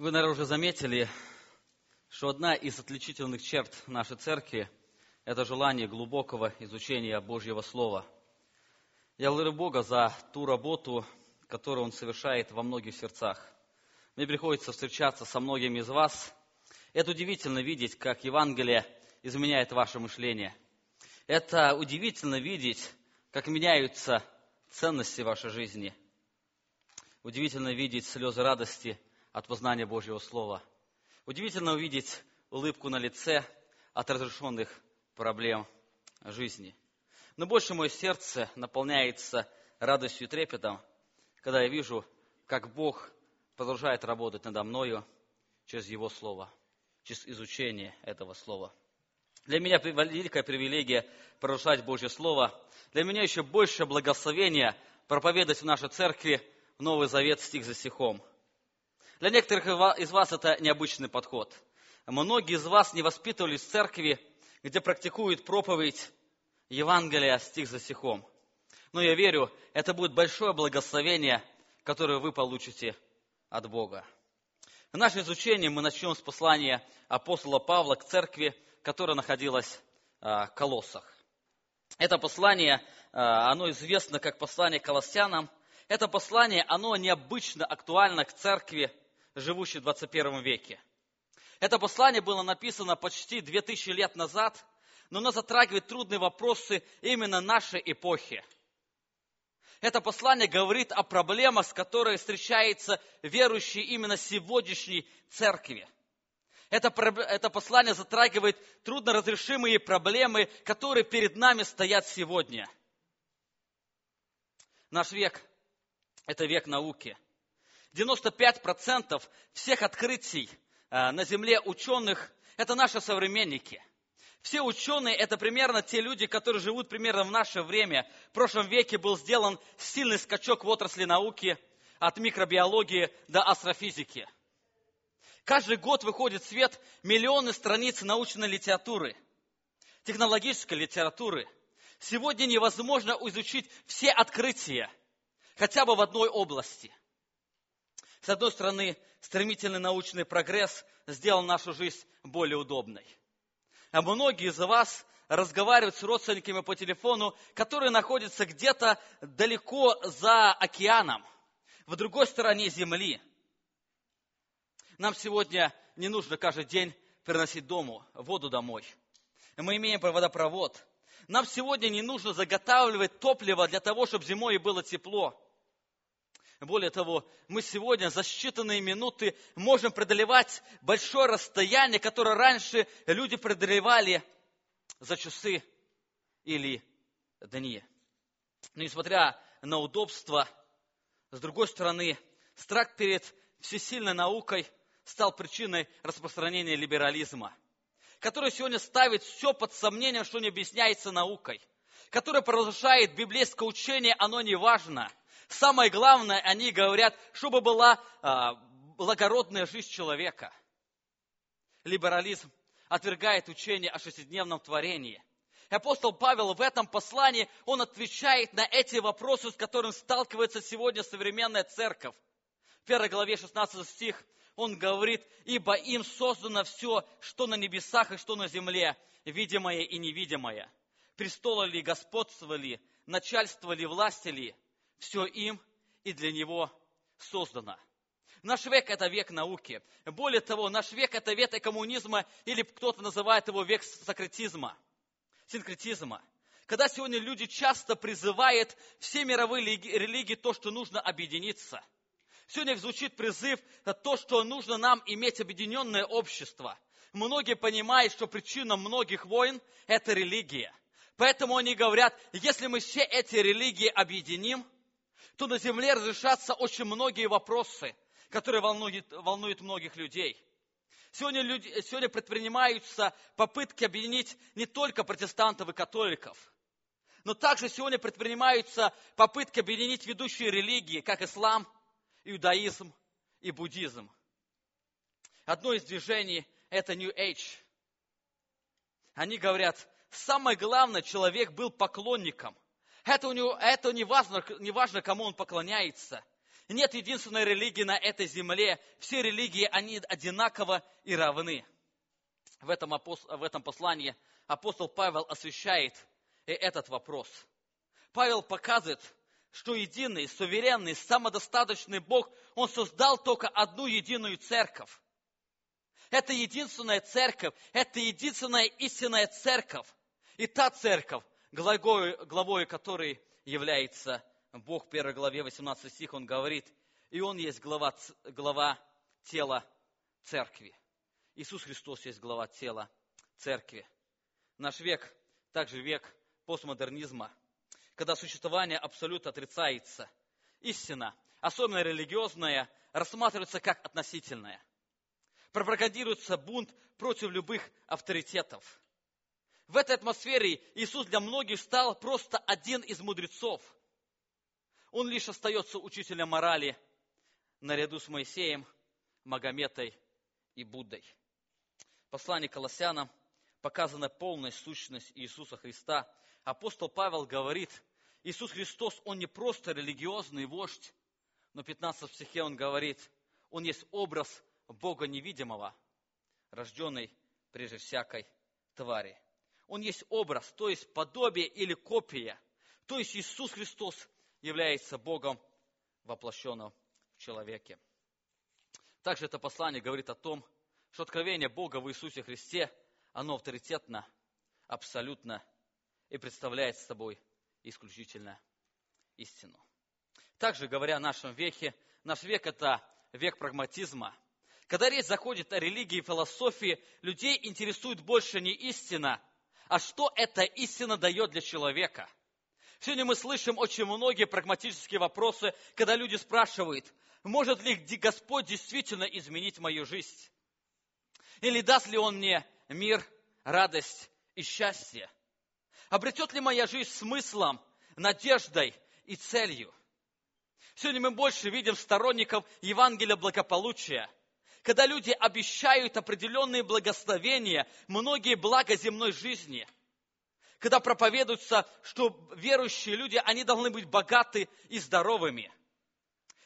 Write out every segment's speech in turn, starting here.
Вы, наверное, уже заметили, что одна из отличительных черт нашей церкви – это желание глубокого изучения Божьего Слова. Я благодарю Бога за ту работу, которую Он совершает во многих сердцах. Мне приходится встречаться со многими из вас. Это удивительно видеть, как Евангелие изменяет ваше мышление. Это удивительно видеть, как меняются ценности вашей жизни. Удивительно видеть слезы радости от познания Божьего Слова. Удивительно увидеть улыбку на лице от разрешенных проблем жизни. Но больше мое сердце наполняется радостью и трепетом, когда я вижу, как Бог продолжает работать надо мною через Его Слово, через изучение этого Слова. Для меня великая привилегия продолжать Божье Слово. Для меня еще больше благословения проповедовать в нашей церкви Новый Завет стих за стихом. Для некоторых из вас это необычный подход. Многие из вас не воспитывались в церкви, где практикуют проповедь Евангелия стих за стихом. Но я верю, это будет большое благословение, которое вы получите от Бога. В наше изучение мы начнем с послания апостола Павла к церкви, которая находилась а, в Колоссах. Это послание, а, оно известно как послание колоссянам. Это послание, оно необычно актуально к церкви, живущей в 21 веке. Это послание было написано почти 2000 лет назад, но оно затрагивает трудные вопросы именно нашей эпохи. Это послание говорит о проблемах, с которыми встречаются верующие именно сегодняшней церкви. Это, это послание затрагивает трудноразрешимые проблемы, которые перед нами стоят сегодня. Наш век – это век науки. 95% всех открытий э, на Земле ученых – это наши современники – все ученые – это примерно те люди, которые живут примерно в наше время. В прошлом веке был сделан сильный скачок в отрасли науки от микробиологии до астрофизики. Каждый год выходит в свет миллионы страниц научной литературы, технологической литературы. Сегодня невозможно изучить все открытия, хотя бы в одной области. С одной стороны, стремительный научный прогресс сделал нашу жизнь более удобной. А многие из вас разговаривают с родственниками по телефону, которые находятся где-то далеко за океаном, в другой стороне Земли. Нам сегодня не нужно каждый день приносить дому воду домой. Мы имеем водопровод. Нам сегодня не нужно заготавливать топливо для того, чтобы зимой было тепло. Более того, мы сегодня за считанные минуты можем преодолевать большое расстояние, которое раньше люди преодолевали за часы или дни. Но несмотря на удобство, с другой стороны, страх перед всесильной наукой стал причиной распространения либерализма, который сегодня ставит все под сомнением, что не объясняется наукой, который продолжает библейское учение, оно не важно – Самое главное, они говорят, чтобы была а, благородная жизнь человека. Либерализм отвергает учение о шестидневном творении. И апостол Павел в этом послании, он отвечает на эти вопросы, с которыми сталкивается сегодня современная церковь. В первой главе 16 стих он говорит, «Ибо им создано все, что на небесах и что на земле, видимое и невидимое. Престолы ли, господство ли, начальство ли, власти ли, все им и для него создано. Наш век – это век науки. Более того, наш век – это век коммунизма, или кто-то называет его век сократизма, синкретизма. Когда сегодня люди часто призывают все мировые религии то, что нужно объединиться. Сегодня звучит призыв на то, что нужно нам иметь объединенное общество. Многие понимают, что причина многих войн – это религия. Поэтому они говорят, если мы все эти религии объединим – то на земле разрешатся очень многие вопросы, которые волнуют, волнуют многих людей. Сегодня, люди, сегодня предпринимаются попытки объединить не только протестантов и католиков, но также сегодня предпринимаются попытки объединить ведущие религии, как ислам, иудаизм и буддизм. Одно из движений – это New Age. Они говорят, самое главное, человек был поклонником – это, у него, это не, важно, не важно, кому он поклоняется. Нет единственной религии на этой земле. Все религии, они одинаково и равны. В этом, в этом послании апостол Павел освещает и этот вопрос. Павел показывает, что единый, суверенный, самодостаточный Бог, Он создал только одну единую церковь. Это единственная церковь, это единственная истинная церковь. И та церковь, главой, главой которой является Бог, в первой главе, 18 стих, Он говорит, и Он есть глава, глава тела церкви. Иисус Христос есть глава тела церкви. Наш век также век постмодернизма, когда существование абсолютно отрицается. Истина, особенно религиозная, рассматривается как относительная. Пропагандируется бунт против любых авторитетов. В этой атмосфере Иисус для многих стал просто один из мудрецов. Он лишь остается учителем морали наряду с Моисеем, Магометой и Буддой. Послание Колоссянам показана полная сущность Иисуса Христа. Апостол Павел говорит, Иисус Христос, Он не просто религиозный вождь, но в 15 стихе Он говорит, Он есть образ Бога невидимого, рожденный прежде всякой твари. Он есть образ, то есть подобие или копия. То есть Иисус Христос является Богом, воплощенным в человеке. Также это послание говорит о том, что откровение Бога в Иисусе Христе, оно авторитетно, абсолютно и представляет собой исключительно истину. Также, говоря о нашем веке, наш век – это век прагматизма. Когда речь заходит о религии и философии, людей интересует больше не истина, а что эта истина дает для человека. Сегодня мы слышим очень многие прагматические вопросы, когда люди спрашивают, может ли Господь действительно изменить мою жизнь? Или даст ли Он мне мир, радость и счастье? Обретет ли моя жизнь смыслом, надеждой и целью? Сегодня мы больше видим сторонников Евангелия благополучия, когда люди обещают определенные благословения, многие блага земной жизни – когда проповедуется, что верующие люди, они должны быть богаты и здоровыми.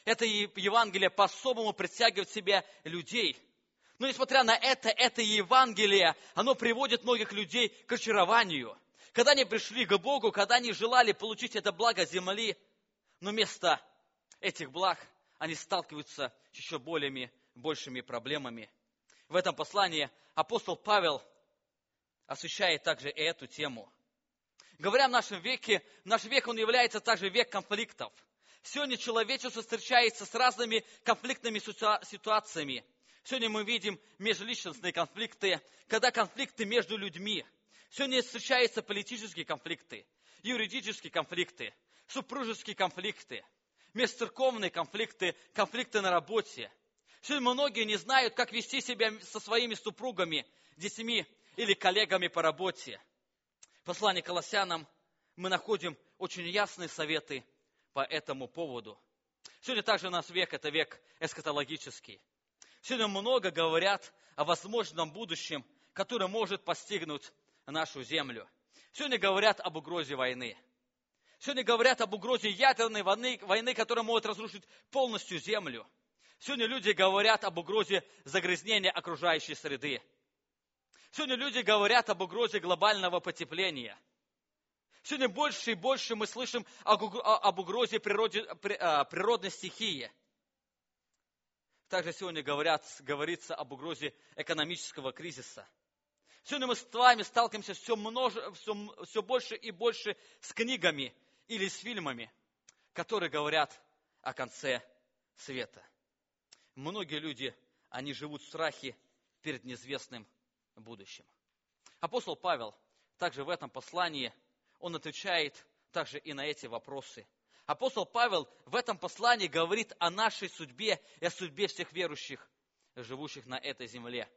Это Евангелие по-особому притягивает в себя людей. Но несмотря на это, это Евангелие, оно приводит многих людей к очарованию. Когда они пришли к Богу, когда они желали получить это благо земли, но вместо этих благ они сталкиваются с еще более большими проблемами. В этом послании апостол Павел освещает также и эту тему. Говоря о нашем веке, наш век, он является также век конфликтов. Сегодня человечество встречается с разными конфликтными ситуациями. Сегодня мы видим межличностные конфликты, когда конфликты между людьми. Сегодня встречаются политические конфликты, юридические конфликты, супружеские конфликты, межцерковные конфликты, конфликты на работе. Сегодня многие не знают, как вести себя со своими супругами, детьми или коллегами по работе. В послании Колоссянам мы находим очень ясные советы по этому поводу. Сегодня также у нас век – это век эскатологический. Сегодня много говорят о возможном будущем, которое может постигнуть нашу землю. Сегодня говорят об угрозе войны. Сегодня говорят об угрозе ядерной войны, войны, которая может разрушить полностью землю. Сегодня люди говорят об угрозе загрязнения окружающей среды. Сегодня люди говорят об угрозе глобального потепления. Сегодня больше и больше мы слышим об угрозе природе, а, природной стихии. Также сегодня говорят, говорится об угрозе экономического кризиса. Сегодня мы с вами сталкиваемся все, множе, все, все больше и больше с книгами или с фильмами, которые говорят о конце света. Многие люди, они живут в страхе перед неизвестным будущим. Апостол Павел также в этом послании, он отвечает также и на эти вопросы. Апостол Павел в этом послании говорит о нашей судьбе и о судьбе всех верующих, живущих на этой земле.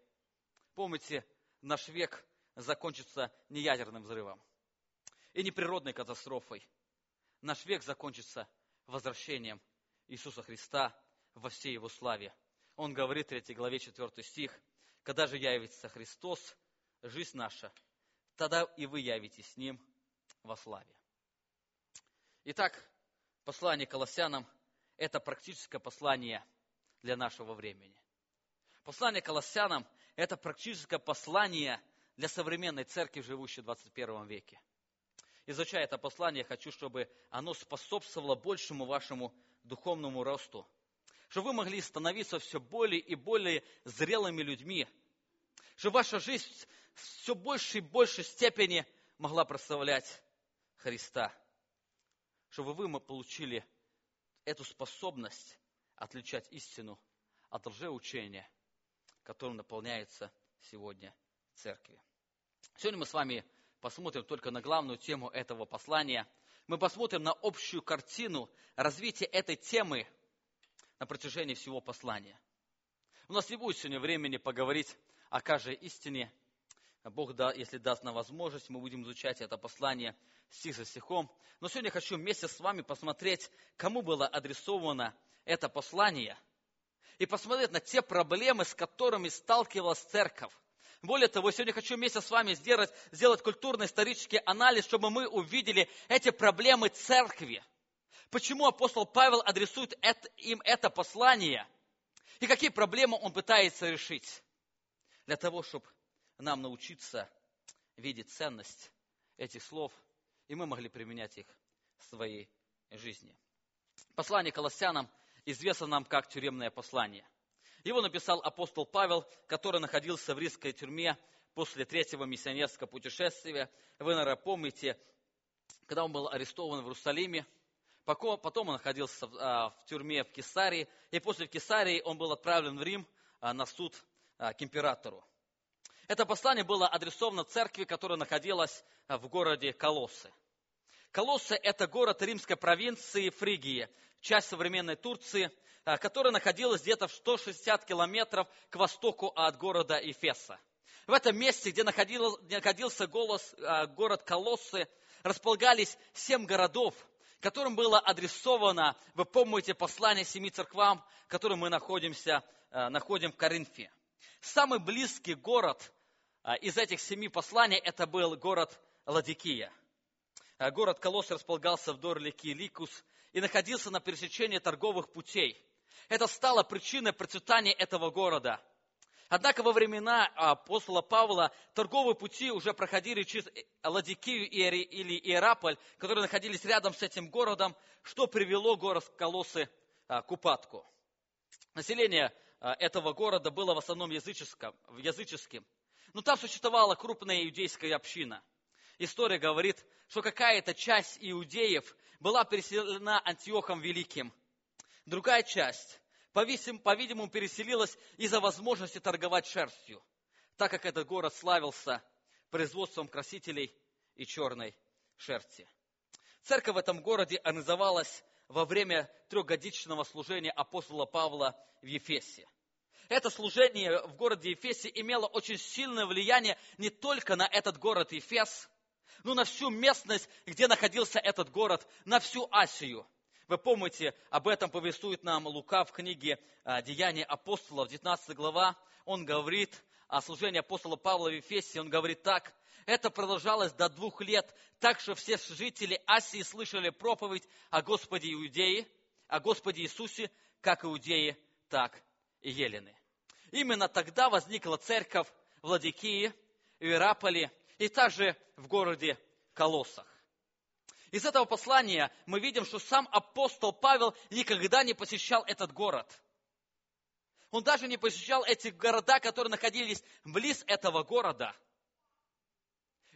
Помните, наш век закончится не ядерным взрывом и не природной катастрофой. Наш век закончится возвращением Иисуса Христа во всей Его славе. Он говорит в 3 главе 4 стих, «Когда же явится Христос, жизнь наша, тогда и вы явитесь с Ним во славе». Итак, послание Колоссянам это практическое послание для нашего времени. Послание Колоссянам – это практическое послание для современной церкви, живущей в 21 веке. Изучая это послание, я хочу, чтобы оно способствовало большему вашему духовному росту, чтобы вы могли становиться все более и более зрелыми людьми, чтобы ваша жизнь в все большей и большей степени могла прославлять Христа, чтобы вы получили эту способность отличать истину от лжеучения, которым наполняется сегодня церкви. Сегодня мы с вами посмотрим только на главную тему этого послания. Мы посмотрим на общую картину развития этой темы на протяжении всего послания. У нас не будет сегодня времени поговорить о каждой истине. Бог, да, если даст нам возможность, мы будем изучать это послание стих за стихом. Но сегодня хочу вместе с вами посмотреть, кому было адресовано это послание, и посмотреть на те проблемы, с которыми сталкивалась церковь более того, сегодня хочу вместе с вами сделать, сделать культурно-исторический анализ, чтобы мы увидели эти проблемы церкви. Почему апостол Павел адресует это, им это послание? И какие проблемы он пытается решить? Для того, чтобы нам научиться видеть ценность этих слов, и мы могли применять их в своей жизни. Послание Колоссянам известно нам как тюремное послание – его написал апостол Павел, который находился в римской тюрьме после третьего миссионерского путешествия. Вы, наверное, помните, когда он был арестован в Иерусалиме, потом он находился в а, тюрьме в Кесарии, и после Кесарии он был отправлен в Рим а, на суд а, к императору. Это послание было адресовано церкви, которая находилась в городе Колоссы. Колоссы – это город римской провинции Фригии, часть современной Турции, которая находилась где-то в 160 километров к востоку от города Эфеса. В этом месте, где находился голос, город Колоссы, располагались семь городов, которым было адресовано, вы помните, послание семи церквам, в котором мы находимся, а, находим в Коринфе. Самый близкий город из этих семи посланий, это был город Ладикия. Город Колосс располагался вдоль реки Ликус и находился на пересечении торговых путей. Это стало причиной процветания этого города. Однако во времена апостола Павла торговые пути уже проходили через Ладикию или Иераполь, которые находились рядом с этим городом, что привело город Колосы к упадку. Население этого города было в основном языческим, языческим. Но там существовала крупная иудейская община. История говорит, что какая-то часть иудеев была переселена Антиохом Великим – Другая часть, по-видимому, переселилась из-за возможности торговать шерстью, так как этот город славился производством красителей и черной шерсти. Церковь в этом городе организовалась во время трехгодичного служения апостола Павла в Ефесе. Это служение в городе Ефесе имело очень сильное влияние не только на этот город Ефес, но на всю местность, где находился этот город, на всю Асию – вы помните, об этом повествует нам Лука в книге а, «Деяния апостолов», 19 глава. Он говорит о служении апостола Павла в Ефесе. Он говорит так. Это продолжалось до двух лет, так что все жители Асии слышали проповедь о Господе Иудеи, о Господе Иисусе, как иудеи, так и елены. Именно тогда возникла церковь в Ладикии, в Иераполе и также в городе Колоссах. Из этого послания мы видим, что сам апостол Павел никогда не посещал этот город. Он даже не посещал эти города, которые находились близ этого города.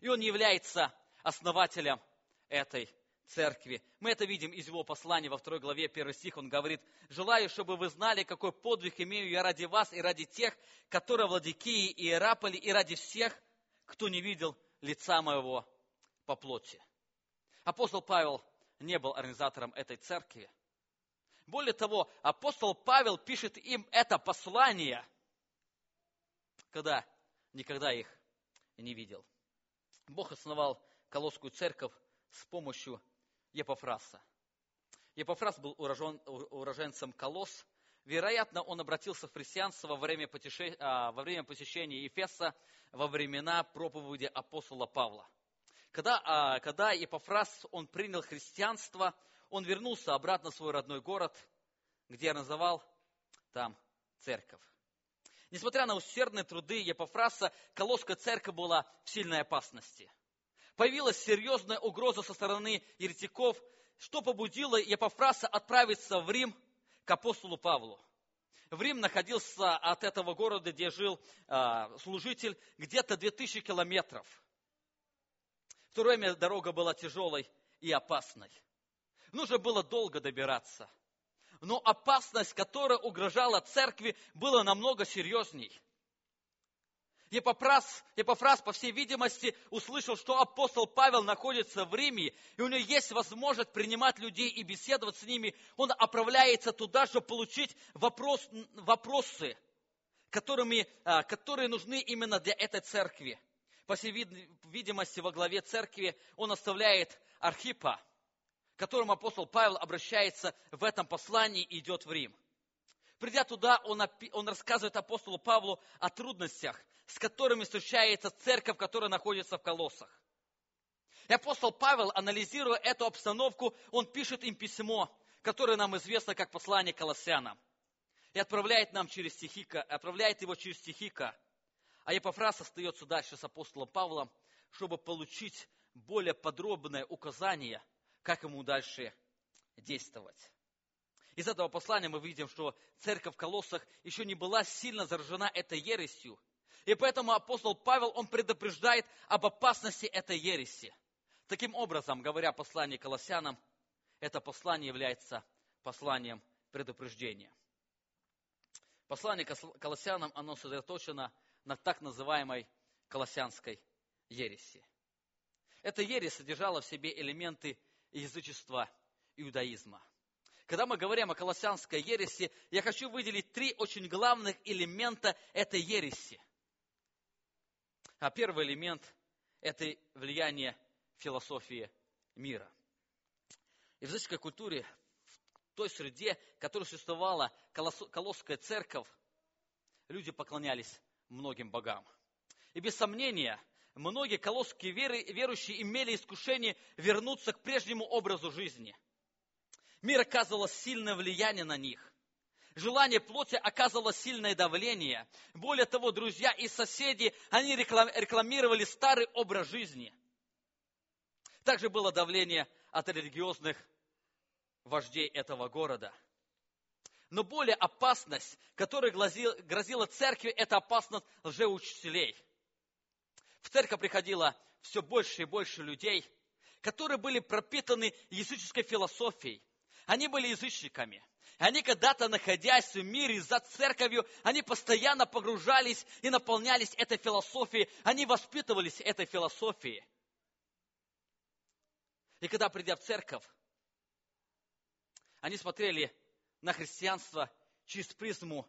И он является основателем этой церкви. Мы это видим из его послания во второй главе, первый стих. Он говорит, «Желаю, чтобы вы знали, какой подвиг имею я ради вас и ради тех, которые в Ладикии и Иераполе, и ради всех, кто не видел лица моего по плоти». Апостол Павел не был организатором этой церкви. Более того, апостол Павел пишет им это послание, когда никогда их не видел. Бог основал Колосскую церковь с помощью Епофраса. Епофрас был урожен, уроженцем Колос. Вероятно, он обратился в христианство во время, потеше... А, во время посещения Ефеса во времена проповеди апостола Павла. Когда, а, когда Епофрас, он принял христианство, он вернулся обратно в свой родной город, где организовал там церковь. Несмотря на усердные труды Епофраса, Колосская церковь была в сильной опасности. Появилась серьезная угроза со стороны еретиков, что побудило Епофраса отправиться в Рим к апостолу Павлу. В Рим находился от этого города, где жил э, служитель, где-то 2000 километров. В то время дорога была тяжелой и опасной. Нужно было долго добираться – но опасность, которая угрожала церкви, была намного серьезней. Епофраз, Епофраз, по всей видимости, услышал, что апостол Павел находится в Риме, и у него есть возможность принимать людей и беседовать с ними. Он отправляется туда, чтобы получить вопрос, вопросы, которыми, а, которые нужны именно для этой церкви. По всей видимости, во главе церкви он оставляет Архипа – к которому апостол Павел обращается в этом послании и идет в Рим. Придя туда, он, он рассказывает апостолу Павлу о трудностях, с которыми встречается церковь, которая находится в колоссах. И апостол Павел, анализируя эту обстановку, он пишет им письмо, которое нам известно как послание колоссянам. И отправляет нам через Тихика, отправляет его через Тихика. А Епофраз остается дальше с апостолом Павлом, чтобы получить более подробное указание – как ему дальше действовать. Из этого послания мы видим, что церковь в Колоссах еще не была сильно заражена этой ересью. И поэтому апостол Павел, он предупреждает об опасности этой ереси. Таким образом, говоря послание Колоссянам, это послание является посланием предупреждения. Послание Колоссянам, оно сосредоточено на так называемой колоссянской ереси. Эта ересь содержала в себе элементы язычества иудаизма. Когда мы говорим о колоссянской ереси, я хочу выделить три очень главных элемента этой ереси. А первый элемент – это влияние философии мира. И в языческой культуре, в той среде, в которой существовала Колосская церковь, люди поклонялись многим богам. И без сомнения, многие колосские веры, верующие имели искушение вернуться к прежнему образу жизни. Мир оказывал сильное влияние на них. Желание плоти оказывало сильное давление. Более того, друзья и соседи, они рекламировали старый образ жизни. Также было давление от религиозных вождей этого города. Но более опасность, которая грозила церкви, это опасность лжеучителей – в церковь приходило все больше и больше людей, которые были пропитаны языческой философией. Они были язычниками. Они когда-то, находясь в мире за церковью, они постоянно погружались и наполнялись этой философией. Они воспитывались этой философией. И когда, придя в церковь, они смотрели на христианство через призму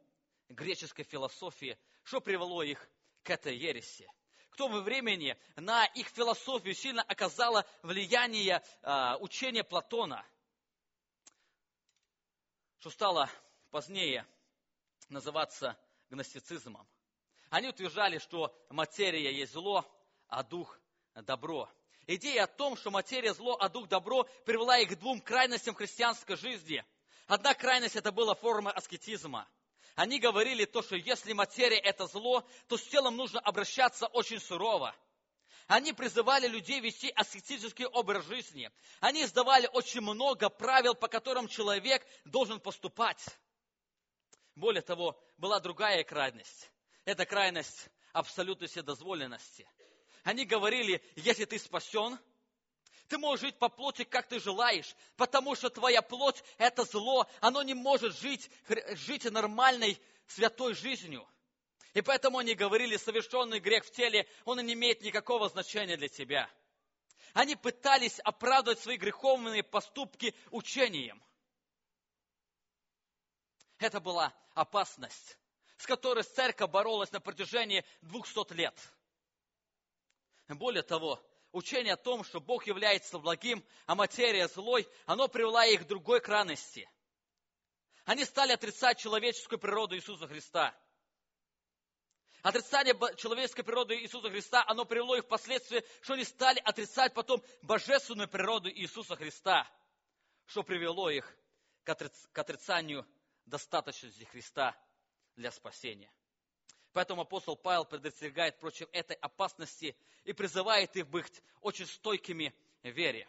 греческой философии, что привело их к этой ереси к тому времени на их философию сильно оказало влияние э, учения Платона, что стало позднее называться гностицизмом. Они утверждали, что материя есть зло, а дух – добро. Идея о том, что материя зло, а дух добро, привела их к двум крайностям христианской жизни. Одна крайность – это была форма аскетизма – они говорили то, что если материя – это зло, то с телом нужно обращаться очень сурово. Они призывали людей вести аскетический образ жизни. Они издавали очень много правил, по которым человек должен поступать. Более того, была другая крайность. Это крайность абсолютной вседозволенности. Они говорили, если ты спасен – ты можешь жить по плоти, как ты желаешь, потому что твоя плоть – это зло, оно не может жить, жить нормальной, святой жизнью. И поэтому они говорили, совершенный грех в теле, он не имеет никакого значения для тебя. Они пытались оправдывать свои греховные поступки учением. Это была опасность, с которой церковь боролась на протяжении двухсот лет. Более того, учение о том, что Бог является благим, а материя злой, оно привело их к другой крайности. Они стали отрицать человеческую природу Иисуса Христа. Отрицание человеческой природы Иисуса Христа, оно привело их впоследствии, что они стали отрицать потом божественную природу Иисуса Христа, что привело их к отрицанию достаточности Христа для спасения. Поэтому апостол Павел предостерегает против этой опасности и призывает их быть очень стойкими в вере.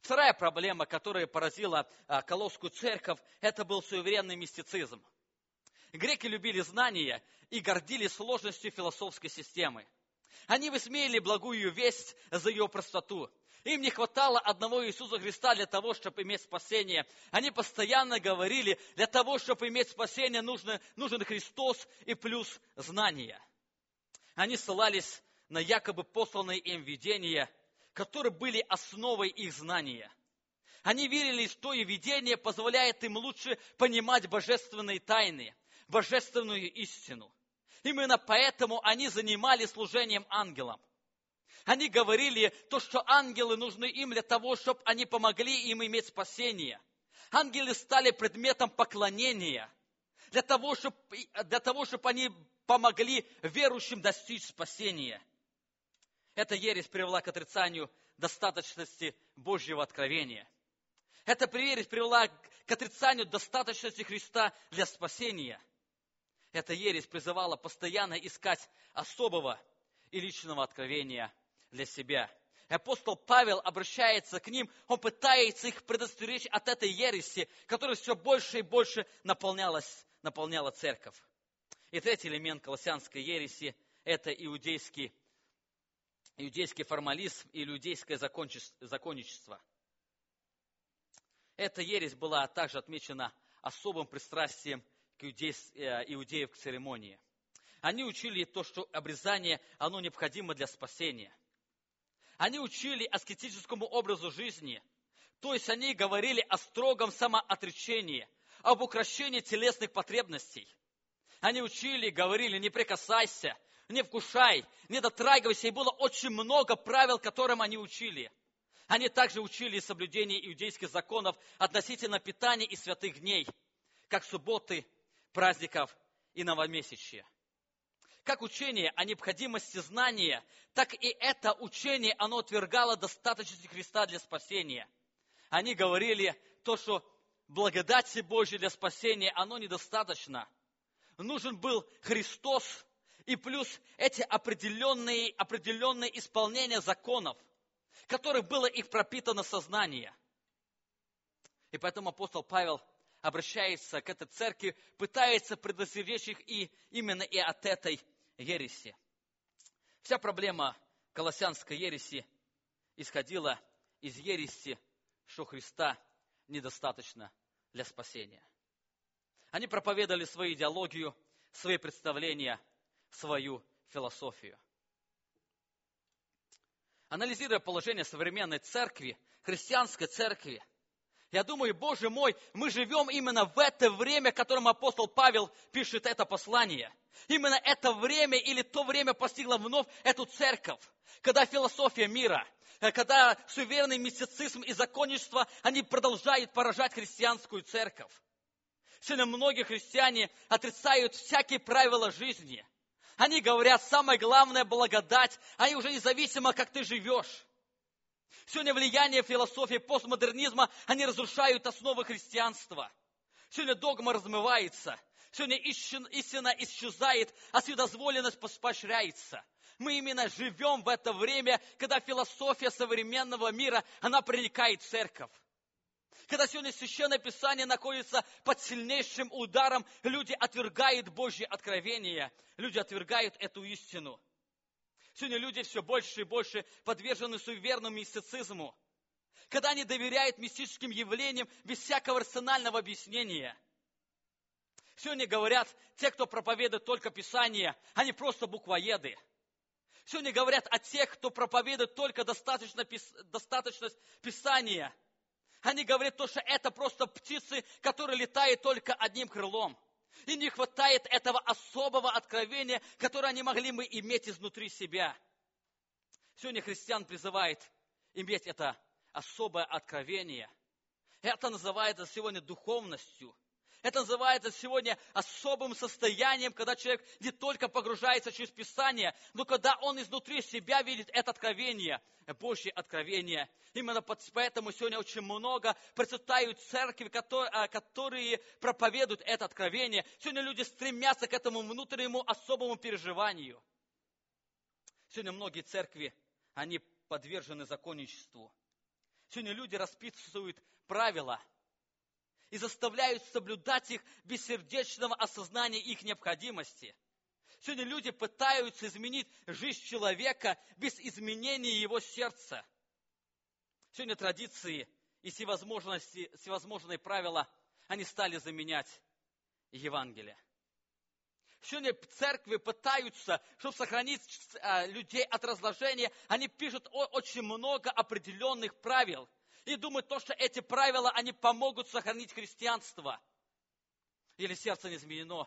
Вторая проблема, которая поразила а, Колосскую церковь, это был суверенный мистицизм. Греки любили знания и гордились сложностью философской системы. Они высмеяли благую весть за ее простоту. Им не хватало одного Иисуса Христа для того, чтобы иметь спасение. Они постоянно говорили, для того, чтобы иметь спасение, нужно, нужен Христос и плюс знания. Они ссылались на якобы посланные им видения, которые были основой их знания. Они верили, что и видение позволяет им лучше понимать божественные тайны, божественную истину. Именно поэтому они занимались служением ангелам. Они говорили то, что ангелы нужны им для того, чтобы они помогли им иметь спасение. Ангелы стали предметом поклонения для того, чтобы, для того, чтобы они помогли верующим достичь спасения. Эта ересь привела к отрицанию достаточности Божьего откровения. Эта ересь привела к отрицанию достаточности Христа для спасения. Эта ересь призывала постоянно искать особого и личного откровения для себя. И апостол Павел обращается к ним, он пытается их предостеречь от этой ереси, которая все больше и больше наполнялась, наполняла церковь. И третий элемент колоссянской ереси – это иудейский, иудейский формализм и иудейское законничество. Эта ересь была также отмечена особым пристрастием к иудеев, э, иудеев к церемонии. Они учили то, что обрезание, оно необходимо для спасения. Они учили аскетическому образу жизни. То есть они говорили о строгом самоотречении, об укращении телесных потребностей. Они учили, говорили, не прикасайся, не вкушай, не дотрагивайся. И было очень много правил, которым они учили. Они также учили соблюдение иудейских законов относительно питания и святых дней, как субботы, праздников и новомесячья как учение о необходимости знания, так и это учение, оно отвергало достаточности Христа для спасения. Они говорили то, что благодати Божьей для спасения, оно недостаточно. Нужен был Христос и плюс эти определенные, определенные исполнения законов, которых было их пропитано сознание. И поэтому апостол Павел обращается к этой церкви, пытается предостеречь их и именно и от этой ереси. Вся проблема колоссянской ереси исходила из ереси, что Христа недостаточно для спасения. Они проповедовали свою идеологию, свои представления, свою философию. Анализируя положение современной церкви, христианской церкви, я думаю, Боже мой, мы живем именно в это время, в котором апостол Павел пишет это послание. Именно это время или то время постигло вновь эту церковь, когда философия мира, э, когда суверенный мистицизм и законничество, они продолжают поражать христианскую церковь. Сегодня многие христиане отрицают всякие правила жизни. Они говорят, самое главное благодать, они уже независимо, как ты живешь. Сегодня влияние философии постмодернизма, они разрушают основы христианства. Сегодня догма размывается. Сегодня истина исчезает, а вседозволенность поощряется. Мы именно живем в это время, когда философия современного мира, она проникает в церковь. Когда сегодня Священное Писание находится под сильнейшим ударом, люди отвергают Божье откровение, люди отвергают эту истину. Сегодня люди все больше и больше подвержены суеверному мистицизму, когда они доверяют мистическим явлениям без всякого рационального объяснения. Сегодня говорят, те, кто проповедует только Писание, они просто буквоеды. Сегодня говорят о тех, кто проповедует только достаточно, достаточность Писания. Они говорят то, что это просто птицы, которые летают только одним крылом. И не хватает этого особого откровения, которое они могли бы иметь изнутри себя. Сегодня христиан призывает иметь это особое откровение. Это называется сегодня духовностью. Это называется сегодня особым состоянием, когда человек не только погружается через Писание, но когда он изнутри себя видит это откровение, Божье откровение. Именно поэтому сегодня очень много процветают церкви, а, которые проповедуют это откровение. Сегодня люди стремятся к этому внутреннему особому переживанию. Сегодня многие церкви, они подвержены законничеству. Сегодня люди расписывают правила и заставляют соблюдать их без сердечного осознания их необходимости. Сегодня люди пытаются изменить жизнь человека без изменения его сердца. Сегодня традиции и всевозможности, всевозможные правила, они стали заменять Евангелие. Сегодня церкви пытаются, чтобы сохранить а, людей от разложения, они пишут очень много определенных правил. И думают, то, что эти правила, они помогут сохранить христианство. Или сердце не изменено,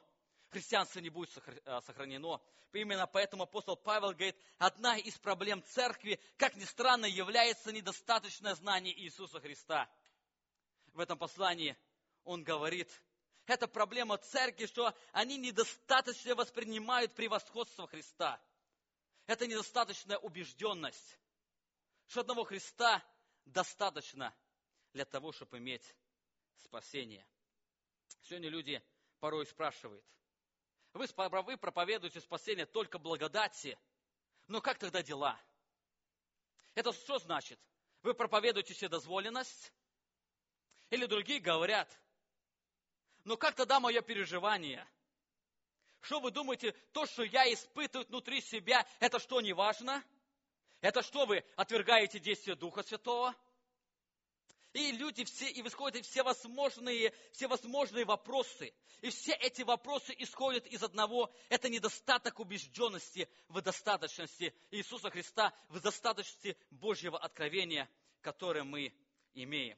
христианство не будет а, сохранено. Именно поэтому апостол Павел говорит, одна из проблем церкви, как ни странно, является недостаточное знание Иисуса Христа. В этом послании он говорит, это проблема церкви, что они недостаточно воспринимают превосходство Христа. Это недостаточная убежденность, что одного Христа достаточно для того, чтобы иметь спасение. Сегодня люди порой спрашивают, вы, вы проповедуете спасение только благодати, но как тогда дела? Это что значит? Вы проповедуете вседозволенность? Или другие говорят, но как тогда мое переживание? Что вы думаете, то, что я испытываю внутри себя, это что, не важно? Это что, вы отвергаете действие Духа Святого? И люди все, и исходят все возможные, все возможные вопросы. И все эти вопросы исходят из одного. Это недостаток убежденности в достаточности Иисуса Христа, в достаточности Божьего откровения, которое мы имеем.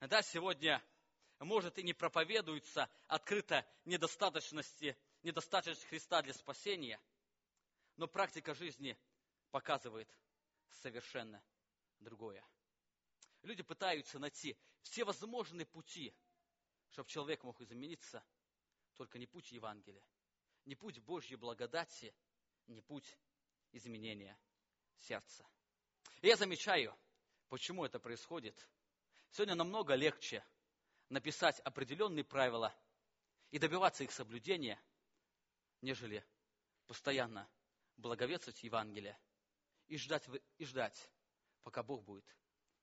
Да, сегодня может, и не проповедуется открыто недостаточности, недостаточность Христа для спасения, но практика жизни показывает совершенно другое. Люди пытаются найти все возможные пути, чтобы человек мог измениться, только не путь Евангелия, не путь Божьей благодати, не путь изменения сердца. И я замечаю, почему это происходит. Сегодня намного легче написать определенные правила и добиваться их соблюдения, нежели постоянно благовествовать Евангелие и ждать, и ждать, пока Бог будет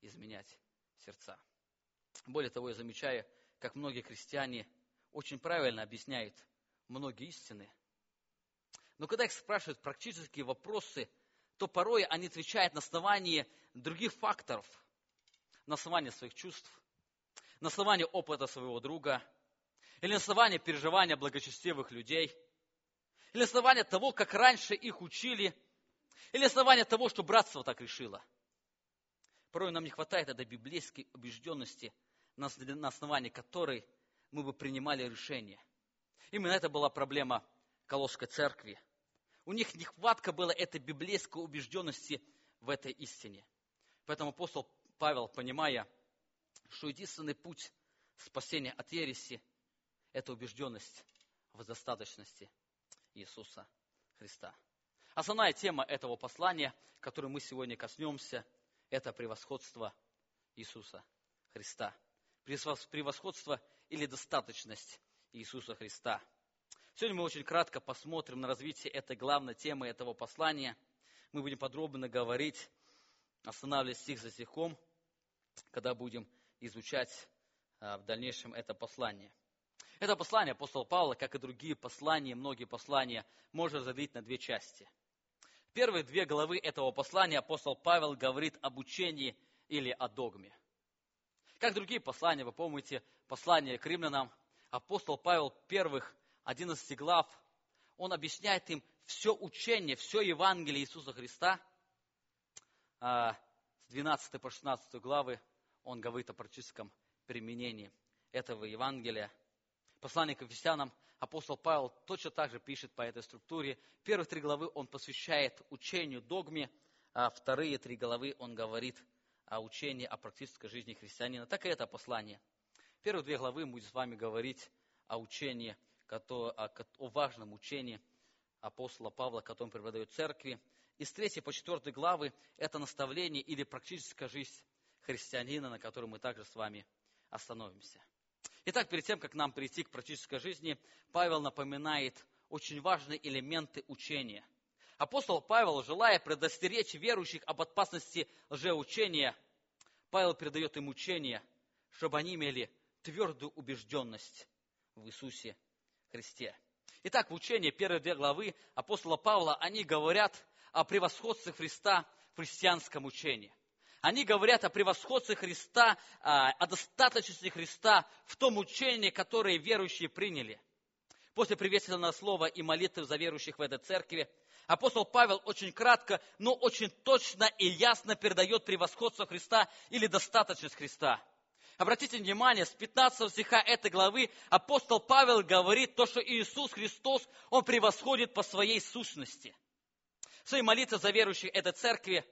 изменять сердца. Более того, я замечаю, как многие христиане очень правильно объясняют многие истины. Но когда их спрашивают практические вопросы, то порой они отвечают на основании других факторов, на основании своих чувств, на основании опыта своего друга, или на основании переживания благочестивых людей, или на основании того, как раньше их учили, или на основании того, что братство так решило. Порой нам не хватает этой библейской убежденности, на основании которой мы бы принимали решения. Именно это была проблема Колосской церкви. У них нехватка была этой библейской убежденности в этой истине. Поэтому апостол Павел, понимая, что единственный путь спасения от ереси – это убежденность в достаточности Иисуса Христа. Основная тема этого послания, которой мы сегодня коснемся, это превосходство Иисуса Христа. Превосходство или достаточность Иисуса Христа. Сегодня мы очень кратко посмотрим на развитие этой главной темы этого послания. Мы будем подробно говорить, останавливаясь стих за стихом, когда будем изучать а, в дальнейшем это послание. Это послание апостола Павла, как и другие послания, многие послания, можно разделить на две части. Первые две главы этого послания апостол Павел говорит об учении или о догме. Как другие послания, вы помните, послание к римлянам, апостол Павел первых 11 глав, он объясняет им все учение, все Евангелие Иисуса Христа, а, с 12 по 16 главы он говорит о практическом применении этого Евангелия. Послание к Ефесянам апостол Павел точно так же пишет по этой структуре. Первые три главы он посвящает учению догме, а вторые три главы он говорит о учении о практической жизни христианина. Так и это послание. Первые две главы мы с вами говорить о учении, о важном учении апостола Павла, которое он преподает церкви. И с 3 по 4 главы это наставление или практическая жизнь христианина, на которой мы также с вами остановимся. Итак, перед тем, как нам прийти к практической жизни, Павел напоминает очень важные элементы учения. Апостол Павел, желая предостеречь верующих об опасности лжеучения, Павел передает им учение, чтобы они имели твердую убежденность в Иисусе Христе. Итак, в учении первой две главы апостола Павла, они говорят о превосходстве Христа в христианском учении. Они говорят о превосходстве Христа, а, о достаточности Христа в том учении, которое верующие приняли. После приветственного слова и молитвы за верующих в этой церкви, апостол Павел очень кратко, но очень точно и ясно передает превосходство Христа или достаточность Христа. Обратите внимание, с 15 стиха этой главы апостол Павел говорит то, что Иисус Христос, Он превосходит по своей сущности. В своей молитве за верующих этой церкви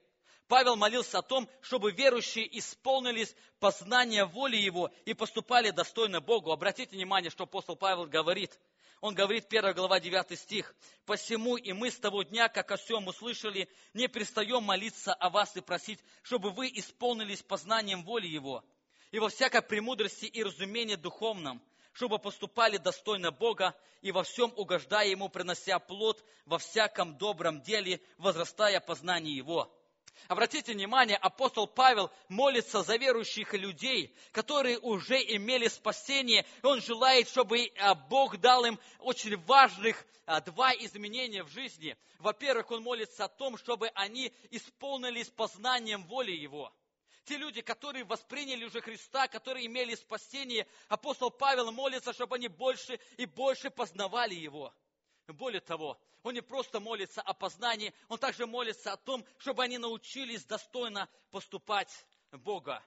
Павел молился о том, чтобы верующие исполнились познания воли Его и поступали достойно Богу. Обратите внимание, что апостол Павел говорит. Он говорит, 1 глава, 9 стих. «Посему и мы с того дня, как о всем услышали, не перестаем молиться о вас и просить, чтобы вы исполнились познанием воли Его, и во всякой премудрости и разумении духовном, чтобы поступали достойно Бога и во всем угождая Ему, принося плод во всяком добром деле, возрастая познание Его. Обратите внимание, апостол Павел молится за верующих людей, которые уже имели спасение, он желает, чтобы а, Бог дал им очень важных а, два изменения в жизни. Во-первых, он молится о том, чтобы они исполнились познанием воли Его. Те люди, которые восприняли уже Христа, которые имели спасение, апостол Павел молится, чтобы они больше и больше познавали Его. Более того, он не просто молится о познании, он также молится о том, чтобы они научились достойно поступать Бога.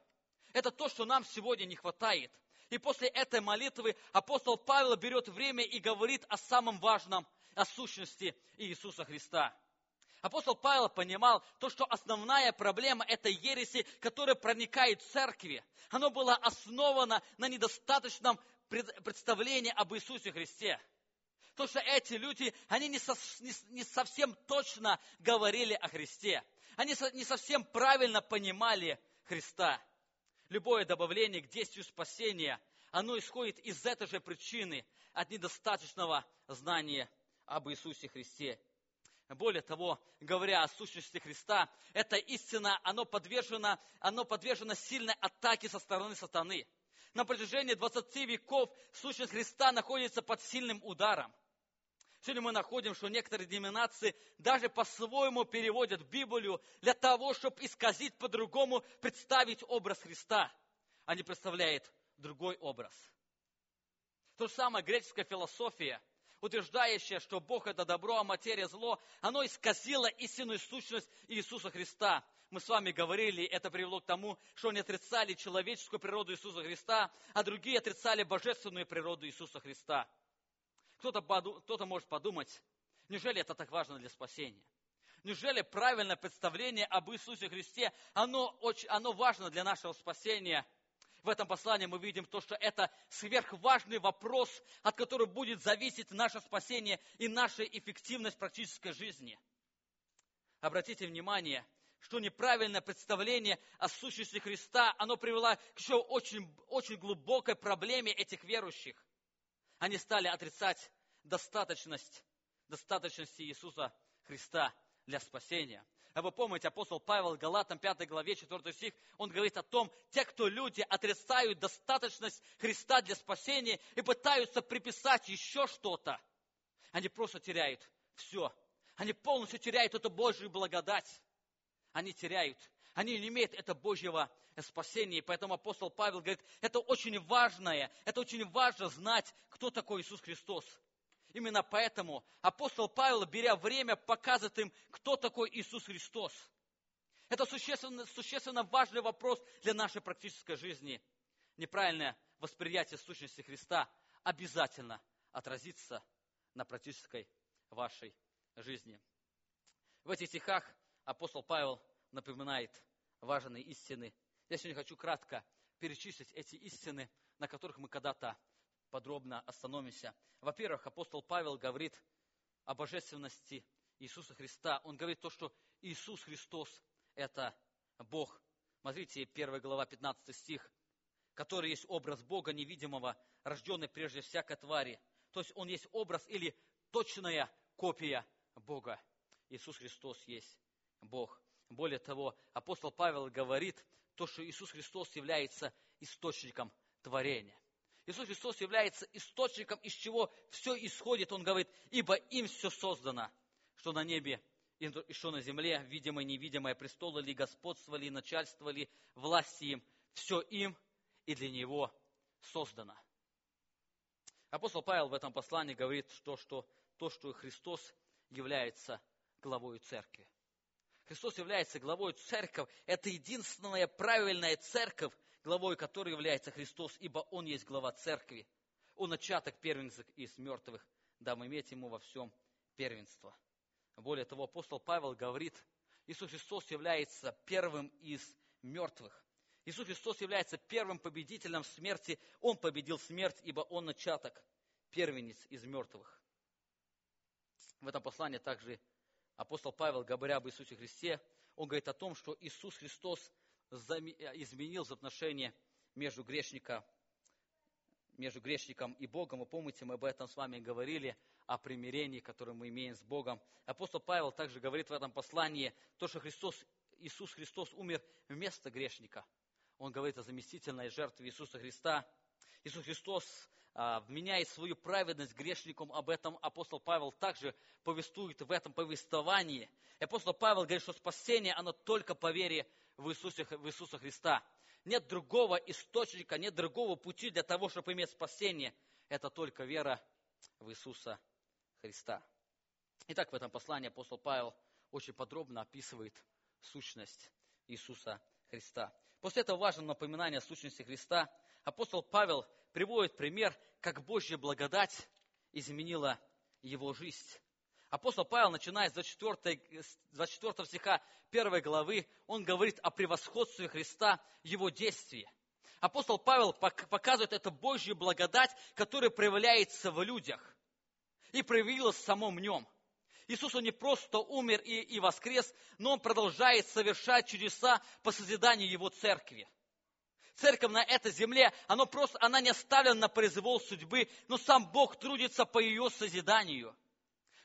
Это то, что нам сегодня не хватает. И после этой молитвы апостол Павел берет время и говорит о самом важном, о сущности Иисуса Христа. Апостол Павел понимал то, что основная проблема этой ереси, которая проникает в церкви, она была основана на недостаточном представлении об Иисусе Христе. То, что эти люди, они не, со, не, не совсем точно говорили о Христе. Они со, не совсем правильно понимали Христа. Любое добавление к действию спасения, оно исходит из этой же причины, от недостаточного знания об Иисусе Христе более того, говоря о сущности Христа, эта истина, оно подвержено, оно подвержено сильной атаке со стороны сатаны. На протяжении 20 веков сущность Христа находится под сильным ударом. Сегодня мы находим, что некоторые деноминации даже по-своему переводят Библию для того, чтобы исказить по-другому, представить образ Христа. Они представляют другой образ. То же самое греческая философия – утверждающее, что Бог это добро, а материя зло, оно исказило истинную сущность Иисуса Христа. Мы с вами говорили, это привело к тому, что они отрицали человеческую природу Иисуса Христа, а другие отрицали божественную природу Иисуса Христа. Кто-то, кто может подумать, неужели это так важно для спасения? Неужели правильное представление об Иисусе Христе, оно, очень, оно важно для нашего спасения – в этом послании мы видим то, что это сверхважный вопрос, от которого будет зависеть наше спасение и наша эффективность практической жизни. Обратите внимание, что неправильное представление о сущности Христа, оно привело к еще очень, очень глубокой проблеме этих верующих. Они стали отрицать достаточность, достаточности Иисуса Христа для спасения. А вы помните, апостол Павел, Галатам 5 главе 4 стих, он говорит о том, те, кто люди отрицают достаточность Христа для спасения и пытаются приписать еще что-то, они просто теряют все. Они полностью теряют эту Божью благодать. Они теряют. Они не имеют это Божьего спасения. И поэтому апостол Павел говорит, это очень важное, это очень важно знать, кто такой Иисус Христос. Именно поэтому апостол Павел, беря время, показывает им, кто такой Иисус Христос. Это существенно, существенно важный вопрос для нашей практической жизни. Неправильное восприятие сущности Христа обязательно отразится на практической вашей жизни. В этих стихах апостол Павел напоминает важные истины. Я сегодня хочу кратко перечислить эти истины, на которых мы когда-то подробно остановимся. Во-первых, апостол Павел говорит о божественности Иисуса Христа. Он говорит то, что Иисус Христос – это Бог. Смотрите, 1 глава, 15 стих, который есть образ Бога невидимого, рожденный прежде всякой твари. То есть Он есть образ или точная копия Бога. Иисус Христос есть Бог. Более того, апостол Павел говорит то, что Иисус Христос является источником творения. Иисус Христос является источником, из чего все исходит. Он говорит, ибо им все создано, что на небе и что на земле, видимое и невидимое, престолы ли, господство ли, начальство ли, власти им, все им и для него создано. Апостол Павел в этом послании говорит, что, что то, что Христос является главой церкви. Христос является главой церковь. Это единственная правильная церковь, главой которой является Христос, ибо Он есть глава церкви. Он начаток первенцев из мертвых, дам иметь Ему во всем первенство. Более того, апостол Павел говорит, Иисус Христос является первым из мертвых. Иисус Христос является первым победителем смерти. Он победил смерть, ибо Он начаток, первенец из мертвых. В этом послании также апостол Павел, говоря об Иисусе Христе, он говорит о том, что Иисус Христос изменил отношения между грешником, между грешником и Богом. Вы помните, мы об этом с вами говорили, о примирении, которое мы имеем с Богом. Апостол Павел также говорит в этом послании, то, что Христос, Иисус Христос умер вместо грешника. Он говорит о заместительной жертве Иисуса Христа. Иисус Христос а, вменяет свою праведность грешникам, об этом апостол Павел также повествует в этом повествовании. Апостол Павел говорит, что спасение, оно только по вере в, Иисусе, в Иисуса Христа. Нет другого источника, нет другого пути для того, чтобы иметь спасение. Это только вера в Иисуса Христа. Итак, в этом послании апостол Павел очень подробно описывает сущность Иисуса Христа. После этого важного напоминания о сущности Христа апостол Павел приводит пример, как Божья благодать изменила его жизнь. Апостол Павел, начиная с 24, 24 стиха 1 главы, он говорит о превосходстве Христа, его действии. Апостол Павел показывает это Божью благодать, которая проявляется в людях и проявилась в самом нем. Иисус, не просто умер и, и воскрес, но Он продолжает совершать чудеса по созиданию Его церкви. Церковь на этой земле, она просто, она не оставлена на произвол судьбы, но сам Бог трудится по ее созиданию.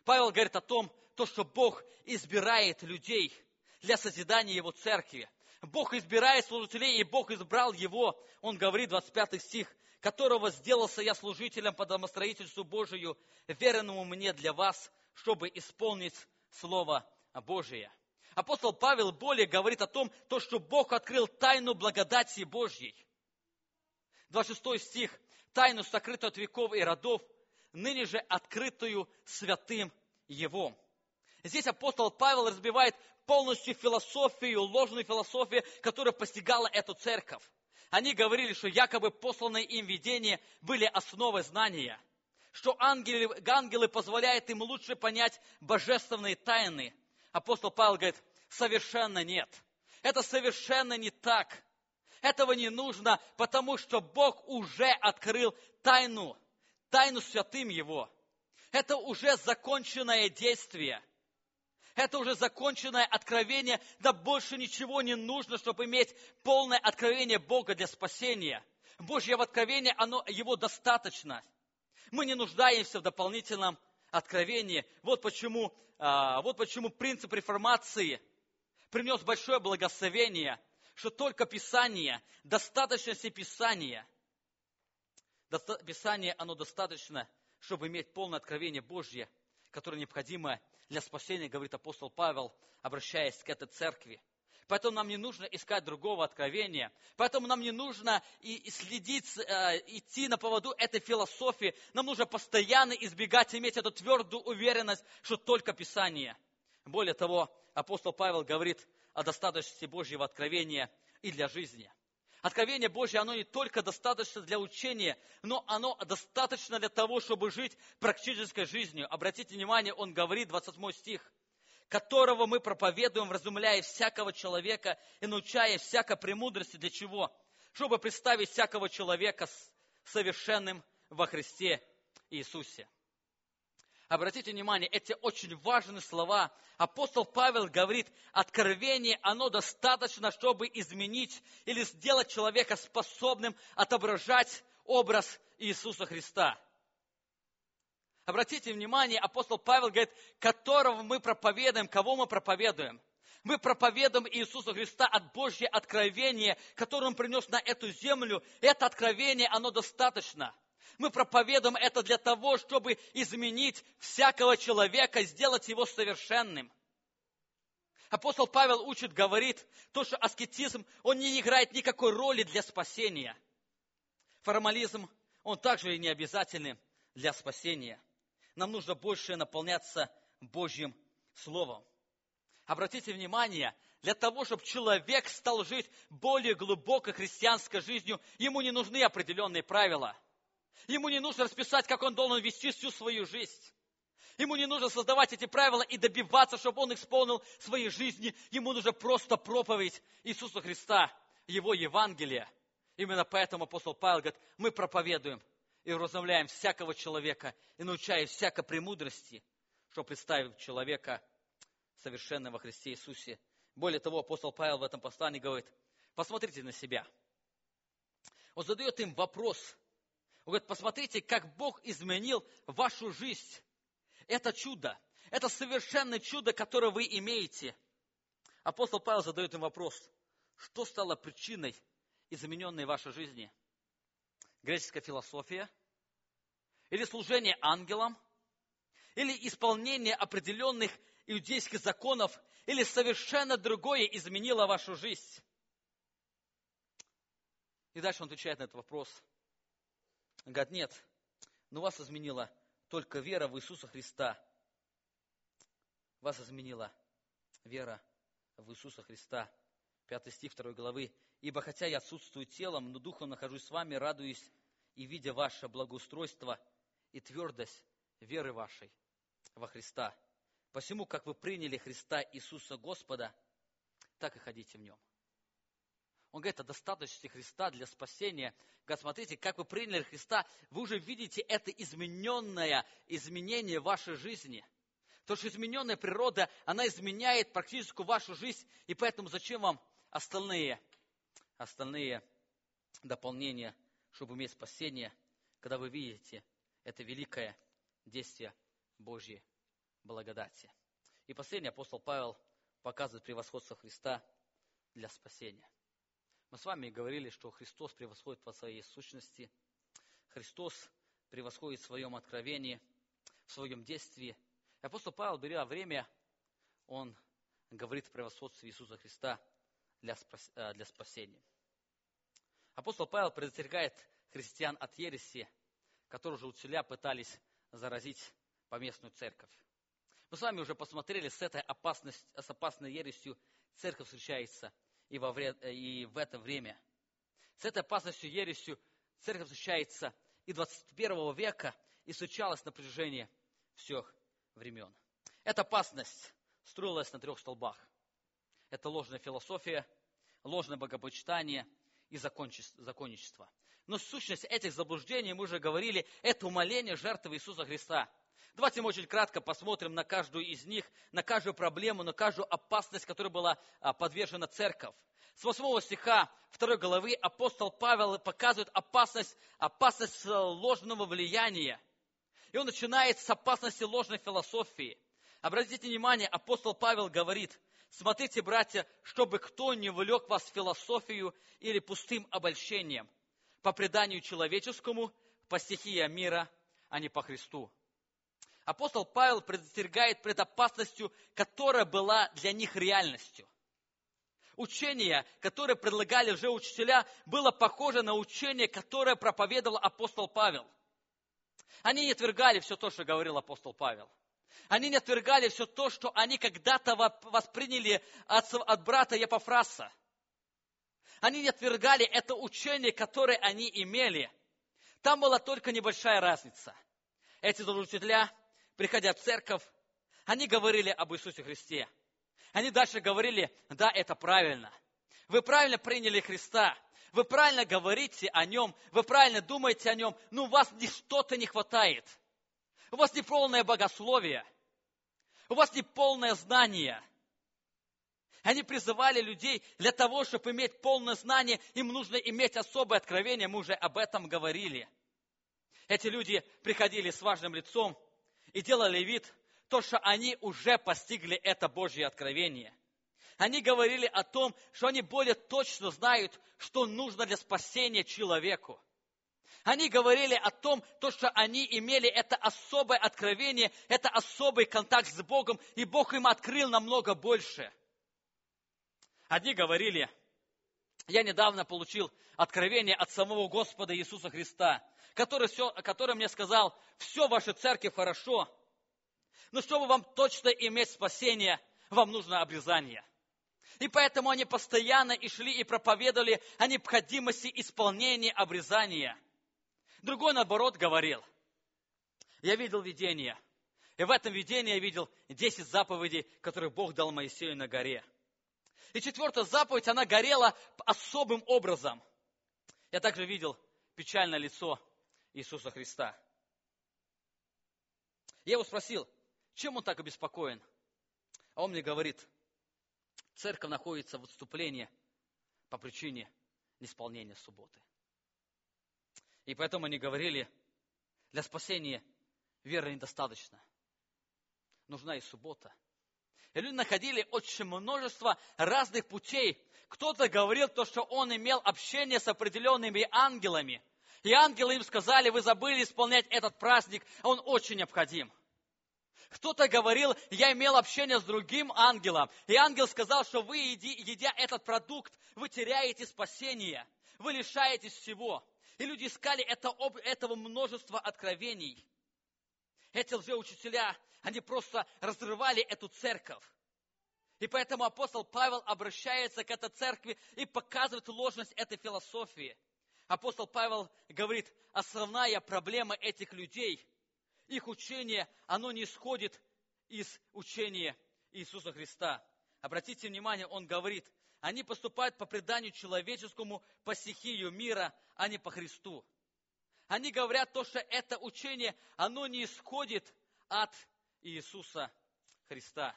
Павел говорит о том, то, что Бог избирает людей для созидания Его церкви. Бог избирает служителей, и Бог избрал его, он говорит, 25 стих, которого сделался я служителем по домостроительству Божию, веренному мне для вас, чтобы исполнить Слово Божие. Апостол Павел более говорит о том, то, что Бог открыл тайну благодати Божьей. 26 стих. Тайну, сокрытую от веков и родов, ныне же открытую святым Его. Здесь апостол Павел разбивает полностью философию, ложную философию, которая постигала эту церковь. Они говорили, что якобы посланные им видения были основой знания, что ангелы, ангелы позволяют им лучше понять божественные тайны. Апостол Павел говорит, совершенно нет. Это совершенно не так. Этого не нужно, потому что Бог уже открыл тайну, тайну святым Его. Это уже законченное действие – это уже законченное откровение, да больше ничего не нужно, чтобы иметь полное откровение Бога для спасения. Божье откровение, оно, его достаточно. Мы не нуждаемся в дополнительном откровении. Вот почему, а, вот почему принцип реформации принес большое благословение, что только Писание, достаточности Писания, Писание, оно достаточно, чтобы иметь полное откровение Божье – которое необходимо для спасения, говорит апостол Павел, обращаясь к этой церкви. Поэтому нам не нужно искать другого откровения. Поэтому нам не нужно и следить, э, идти на поводу этой философии. Нам нужно постоянно избегать, иметь эту твердую уверенность, что только Писание. Более того, апостол Павел говорит о достаточности Божьего откровения и для жизни. Откровение Божье, оно не только достаточно для учения, но оно достаточно для того, чтобы жить практической жизнью. Обратите внимание, он говорит, 28 стих, которого мы проповедуем, вразумляя всякого человека и научая всякой премудрости. Для чего? Чтобы представить всякого человека совершенным во Христе Иисусе. Обратите внимание, эти очень важные слова. Апостол Павел говорит, откровение, оно достаточно, чтобы изменить или сделать человека способным отображать образ Иисуса Христа. Обратите внимание, апостол Павел говорит, которого мы проповедуем, кого мы проповедуем. Мы проповедуем Иисуса Христа от Божьего откровения, которое Он принес на эту землю. Это откровение, оно достаточно – мы проповедуем это для того, чтобы изменить всякого человека, сделать его совершенным. Апостол Павел учит, говорит, то, что аскетизм, он не играет никакой роли для спасения. Формализм, он также и не обязательный для спасения. Нам нужно больше наполняться Божьим Словом. Обратите внимание, для того, чтобы человек стал жить более глубокой христианской жизнью, ему не нужны определенные правила – Ему не нужно расписать, как он должен вести всю свою жизнь. Ему не нужно создавать эти правила и добиваться, чтобы он исполнил своей жизни. Ему нужно просто проповедь Иисуса Христа, Его Евангелие. Именно поэтому апостол Павел говорит, мы проповедуем и вразумляем всякого человека и научаем всякой премудрости, чтобы представить человека совершенным во Христе Иисусе. Более того, апостол Павел в этом послании говорит, посмотрите на себя. Он задает им вопрос, он говорит, посмотрите, как Бог изменил вашу жизнь. Это чудо. Это совершенное чудо, которое вы имеете. Апостол Павел задает им вопрос. Что стало причиной измененной вашей жизни? Греческая философия? Или служение ангелам? Или исполнение определенных иудейских законов? Или совершенно другое изменило вашу жизнь? И дальше он отвечает на этот вопрос – он говорит, нет, но вас изменила только вера в Иисуса Христа. Вас изменила вера в Иисуса Христа. Пятый стих второй главы. «Ибо хотя я отсутствую телом, но духом нахожусь с вами, радуюсь и видя ваше благоустройство и твердость веры вашей во Христа. Посему, как вы приняли Христа Иисуса Господа, так и ходите в нем». Он говорит о достаточности Христа для спасения. Говорит, смотрите, как вы приняли Христа, вы уже видите это измененное изменение вашей жизни. То, что измененная природа, она изменяет практически вашу жизнь, и поэтому зачем вам остальные, остальные дополнения, чтобы иметь спасение, когда вы видите это великое действие Божьей благодати. И последний апостол Павел показывает превосходство Христа для спасения. Мы с вами говорили, что Христос превосходит по своей сущности. Христос превосходит в своем откровении, в своем действии. И апостол Павел, беря время, он говорит о превосходстве Иисуса Христа для, э, для спасения. Апостол Павел предостерегает христиан от ереси, которые же учителя пытались заразить поместную церковь. Мы с вами уже посмотрели, с этой опасностью, с опасной ересью церковь встречается – и, во вре... Э, и в это время. С этой опасностью ересью церковь встречается и 21 века и случалась на протяжении всех времен. Эта опасность строилась на трех столбах. Это ложная философия, ложное богопочитание и законничество. Но сущность этих заблуждений, мы уже говорили, это умоление жертвы Иисуса Христа – Давайте мы очень кратко посмотрим на каждую из них, на каждую проблему, на каждую опасность, которой была а, подвержена церковь. С 8 стиха 2 главы апостол Павел показывает опасность, опасность ложного влияния. И он начинает с опасности ложной философии. Обратите внимание, апостол Павел говорит, смотрите, братья, чтобы кто не влек вас философию или пустым обольщением, по преданию человеческому, по стихии мира, а не по Христу апостол Павел предостерегает пред опасностью, которая была для них реальностью. Учение, которое предлагали уже учителя, было похоже на учение, которое проповедовал апостол Павел. Они не отвергали все то, что говорил апостол Павел. Они не отвергали все то, что они когда-то восприняли от, от брата Епофраса. Они не отвергали это учение, которое они имели. Там была только небольшая разница. Эти учителя приходя в церковь, они говорили об Иисусе Христе. Они дальше говорили, да, это правильно. Вы правильно приняли Христа. вы правильно говорите о нем, вы правильно думаете о нем, но у вас ни что-то не хватает. У вас не полное богословие. У вас не полное знание. Они призывали людей для того, чтобы иметь полное знание, им нужно иметь особое откровение, мы уже об этом говорили. Эти люди приходили с важным лицом и делали вид, то, что они уже постигли это Божье откровение. Они говорили о том, что они более точно знают, что нужно для спасения человеку. Они говорили о том, то, что они имели это особое откровение, это особый контакт с Богом, и Бог им открыл намного больше. Одни говорили, я недавно получил откровение от самого Господа Иисуса Христа, который, все, который мне сказал, все в вашей церкви хорошо, но чтобы вам точно иметь спасение, вам нужно обрезание. И поэтому они постоянно и шли и проповедовали о необходимости исполнения обрезания. Другой, наоборот, говорил, я видел видение, и в этом видении я видел 10 заповедей, которые Бог дал Моисею на горе. И четвертая заповедь, она горела особым образом. Я также видел печальное лицо Иисуса Христа. Я его спросил, чем он так обеспокоен? А он мне говорит, церковь находится в отступлении по причине неисполнения субботы. И поэтому они говорили, для спасения веры недостаточно. Нужна и суббота. И люди находили очень множество разных путей. Кто-то говорил то, что он имел общение с определенными ангелами. И ангелы им сказали, вы забыли исполнять этот праздник, он очень необходим. Кто-то говорил, я имел общение с другим ангелом, и ангел сказал, что вы, едя этот продукт, вы теряете спасение, вы лишаетесь всего. И люди искали это, этого множества откровений. Эти лжеучителя, они просто разрывали эту церковь. И поэтому апостол Павел обращается к этой церкви и показывает ложность этой философии. Апостол Павел говорит, основная проблема этих людей – их учение, оно не исходит из учения Иисуса Христа. Обратите внимание, он говорит, они поступают по преданию человеческому, по стихию мира, а не по Христу. Они говорят то, что это учение, оно не исходит от Иисуса Христа.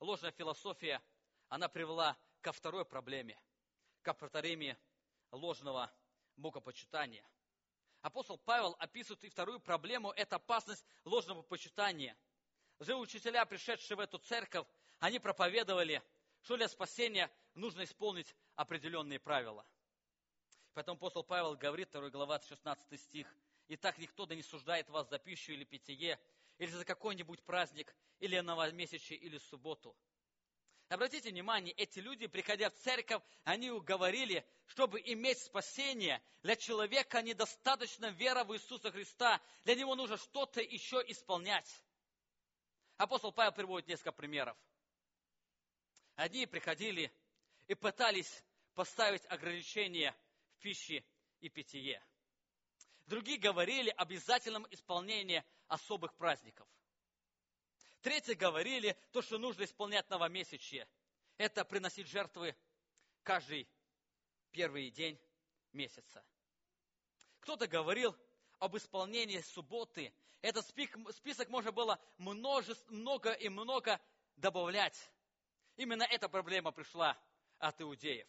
Ложная философия, она привела ко второй проблеме, к повторению ложного богопочитания. Апостол Павел описывает и вторую проблему – это опасность ложного почитания. Лжеучителя, пришедшие в эту церковь, они проповедовали, что для спасения нужно исполнить определенные правила. Поэтому апостол Павел говорит, 2 глава, 16 стих, «Итак, никто да не суждает вас за пищу или питье, или за какой-нибудь праздник, или новомесячие, или субботу, Обратите внимание, эти люди, приходя в церковь, они говорили, чтобы иметь спасение, для человека недостаточно вера в Иисуса Христа, для него нужно что-то еще исполнять. Апостол Павел приводит несколько примеров. Одни приходили и пытались поставить ограничения в пище и питье. Другие говорили об обязательном исполнении особых праздников – Третьи говорили, то, что нужно исполнять новомесячье. Это приносить жертвы каждый первый день месяца. Кто-то говорил об исполнении субботы. Этот список можно было множество, много и много добавлять. Именно эта проблема пришла от иудеев.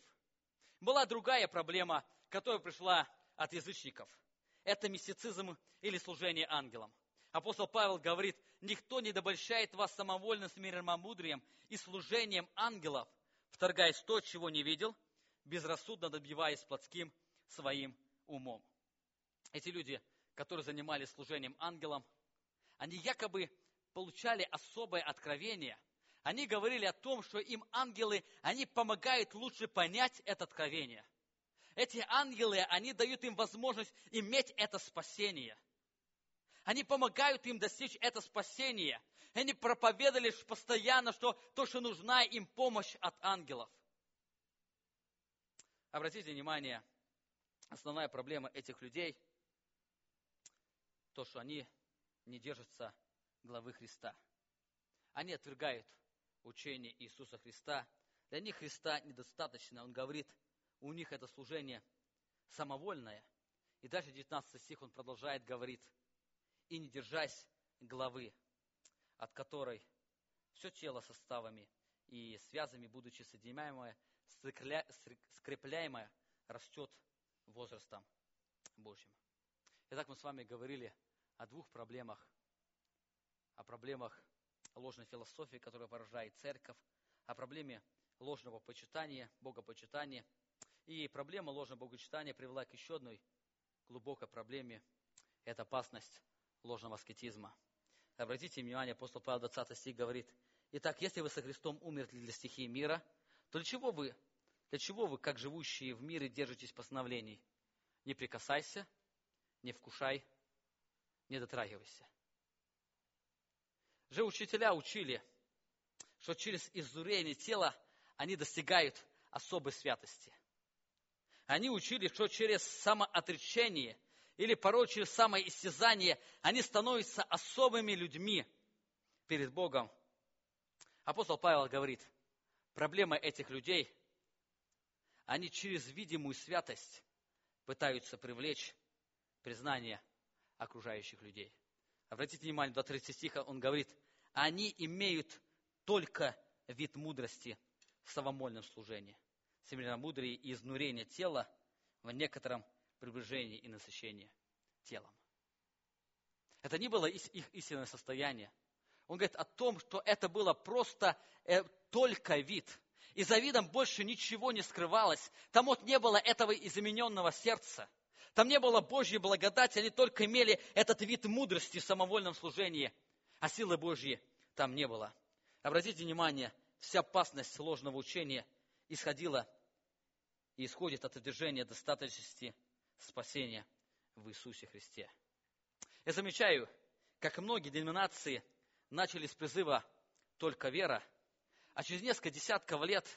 Была другая проблема, которая пришла от язычников. Это мистицизм или служение ангелам. Апостол Павел говорит, никто не добольщает вас самовольным смиренномудрием и служением ангелов, вторгаясь то, чего не видел, безрассудно добиваясь плотским своим умом. Эти люди, которые занимались служением ангелам, они якобы получали особое откровение. Они говорили о том, что им ангелы, они помогают лучше понять это откровение. Эти ангелы, они дают им возможность иметь это спасение – они помогают им достичь это спасение. Они проповедовали постоянно, что то, что нужна им помощь от ангелов. Обратите внимание, основная проблема этих людей, то, что они не держатся главы Христа. Они отвергают учение Иисуса Христа. Для них Христа недостаточно. Он говорит, у них это служение самовольное. И дальше 19 стих он продолжает, говорит, «И не держась главы, от которой все тело составами и связами, будучи соединяемое, скрепляемое, растет возрастом Божьим». Итак, мы с вами говорили о двух проблемах. О проблемах ложной философии, которая поражает церковь, о проблеме ложного почитания, богопочитания. И проблема ложного богопочитания привела к еще одной глубокой проблеме. Это опасность ложного аскетизма. Обратите внимание, апостол Павел 20 стих говорит, «Итак, если вы со Христом умерли для стихии мира, то для чего вы, для чего вы, как живущие в мире, держитесь постановлений? Не прикасайся, не вкушай, не дотрагивайся. Же учителя учили, что через изурение тела они достигают особой святости. Они учили, что через самоотречение или порой через самоистязание они становятся особыми людьми перед Богом. Апостол Павел говорит, проблема этих людей, они через видимую святость пытаются привлечь признание окружающих людей. Обратите внимание, до 30 стиха он говорит, они имеют только вид мудрости в самомольном служении. Семейное мудрее и изнурение тела в некотором приближении и насыщении телом. Это не было их истинное состояние. Он говорит о том, что это было просто э, только вид. И за видом больше ничего не скрывалось. Там вот не было этого измененного сердца. Там не было Божьей благодати, они только имели этот вид мудрости в самовольном служении, а силы Божьей там не было. Обратите внимание, вся опасность ложного учения исходила и исходит от одержания достаточности спасения в Иисусе Христе. Я замечаю, как многие деноминации начали с призыва «только вера», а через несколько десятков лет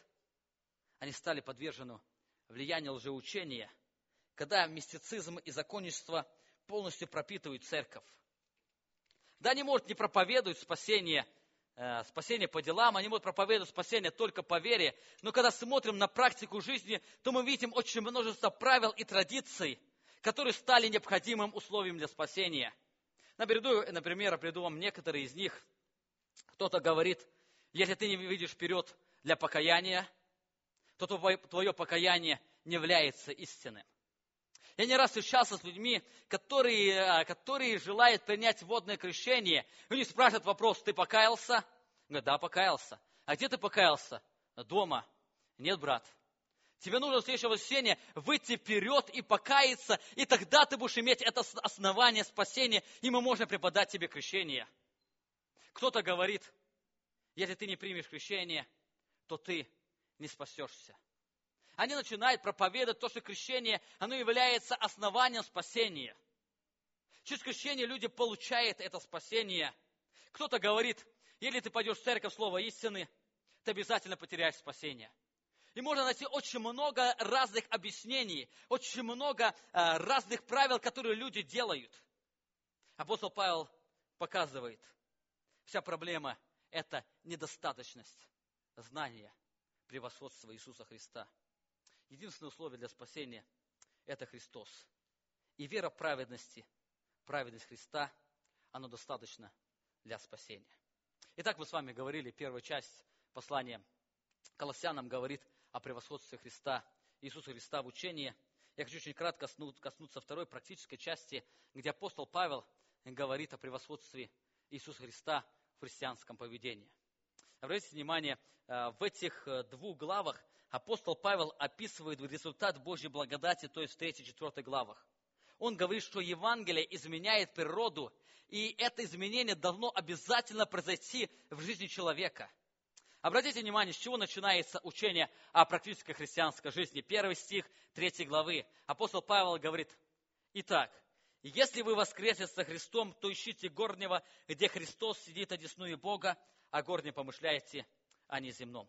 они стали подвержены влиянию лжеучения – когда мистицизм и законничество полностью пропитывают церковь. Да, они могут не проповедовать спасение, спасение по делам, они могут проповедовать спасение только по вере, но когда смотрим на практику жизни, то мы видим очень множество правил и традиций, которые стали необходимым условием для спасения. Например, например, приведу вам некоторые из них. Кто-то говорит, если ты не видишь вперед для покаяния, то твое покаяние не является истинным. Я не раз встречался с людьми, которые, э, которые желают принять водное крещение. И у них спрашивают вопрос, ты покаялся? Говорят, да, покаялся. А где ты покаялся? Дома. Нет, брат. Тебе нужно в следующее воскресенье выйти вперед и покаяться, и тогда ты будешь иметь это основание спасения, и мы можем преподать тебе крещение. Кто-то говорит, если ты не примешь крещение, то ты не спасешься. Они начинают проповедовать то, что крещение, оно является основанием спасения. Через крещение люди получают это спасение. Кто-то говорит, если ты пойдешь в церковь слова истины, ты обязательно потеряешь спасение. И можно найти очень много разных объяснений, очень много э, разных правил, которые люди делают. Апостол Павел показывает, вся проблема – это недостаточность знания превосходства Иисуса Христа. Единственное условие для спасения – это Христос. И вера праведности, праведность Христа, оно достаточно для спасения. Итак, мы с вами говорили, первая часть послания Колоссянам говорит о превосходстве Христа, Иисуса Христа в учении. Я хочу очень кратко коснуться второй практической части, где апостол Павел говорит о превосходстве Иисуса Христа в христианском поведении. Обратите внимание, э, в этих э, двух главах апостол Павел описывает результат Божьей благодати, то есть в 3-4 главах. Он говорит, что Евангелие изменяет природу, и это изменение должно обязательно произойти в жизни человека. Обратите внимание, с чего начинается учение о практической христианской жизни. Первый стих 3 главы. Апостол Павел говорит, «Итак, если вы воскресли со Христом, то ищите горнего, где Христос сидит одесную Бога, а горне помышляете о неземном.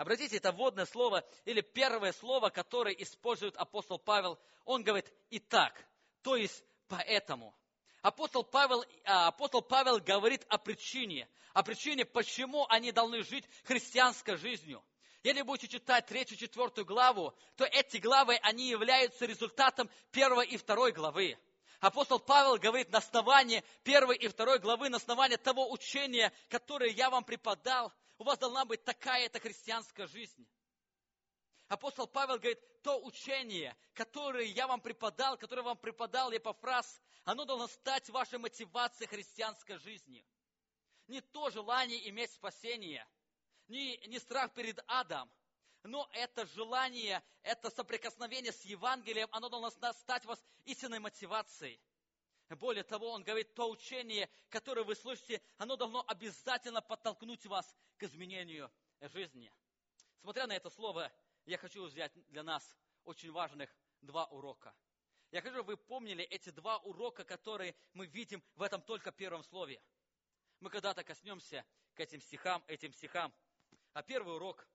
Обратите, это вводное слово или первое слово, которое использует апостол Павел. Он говорит «итак», то есть «поэтому». Апостол Павел, а, апостол Павел говорит о причине, о причине, почему они должны жить христианской жизнью. Если будете читать третью, четвертую главу, то эти главы, они являются результатом первой и второй главы. Апостол Павел говорит на основании первой и второй главы, на основании того учения, которое я вам преподал, у вас должна быть такая-то христианская жизнь. Апостол Павел говорит, то учение, которое я вам преподал, которое вам преподал Епофраз, оно должно стать вашей мотивацией христианской жизни. Не то желание иметь спасение, не, не страх перед адом, но это желание, это соприкосновение с Евангелием, оно должно стать вас истинной мотивацией. Более того, он говорит, то учение, которое вы слышите, оно должно обязательно подтолкнуть вас к изменению жизни. Смотря на это слово, я хочу взять для нас очень важных два урока. Я хочу, чтобы вы помнили эти два урока, которые мы видим в этом только первом слове. Мы когда-то коснемся к этим стихам, этим стихам. А первый урок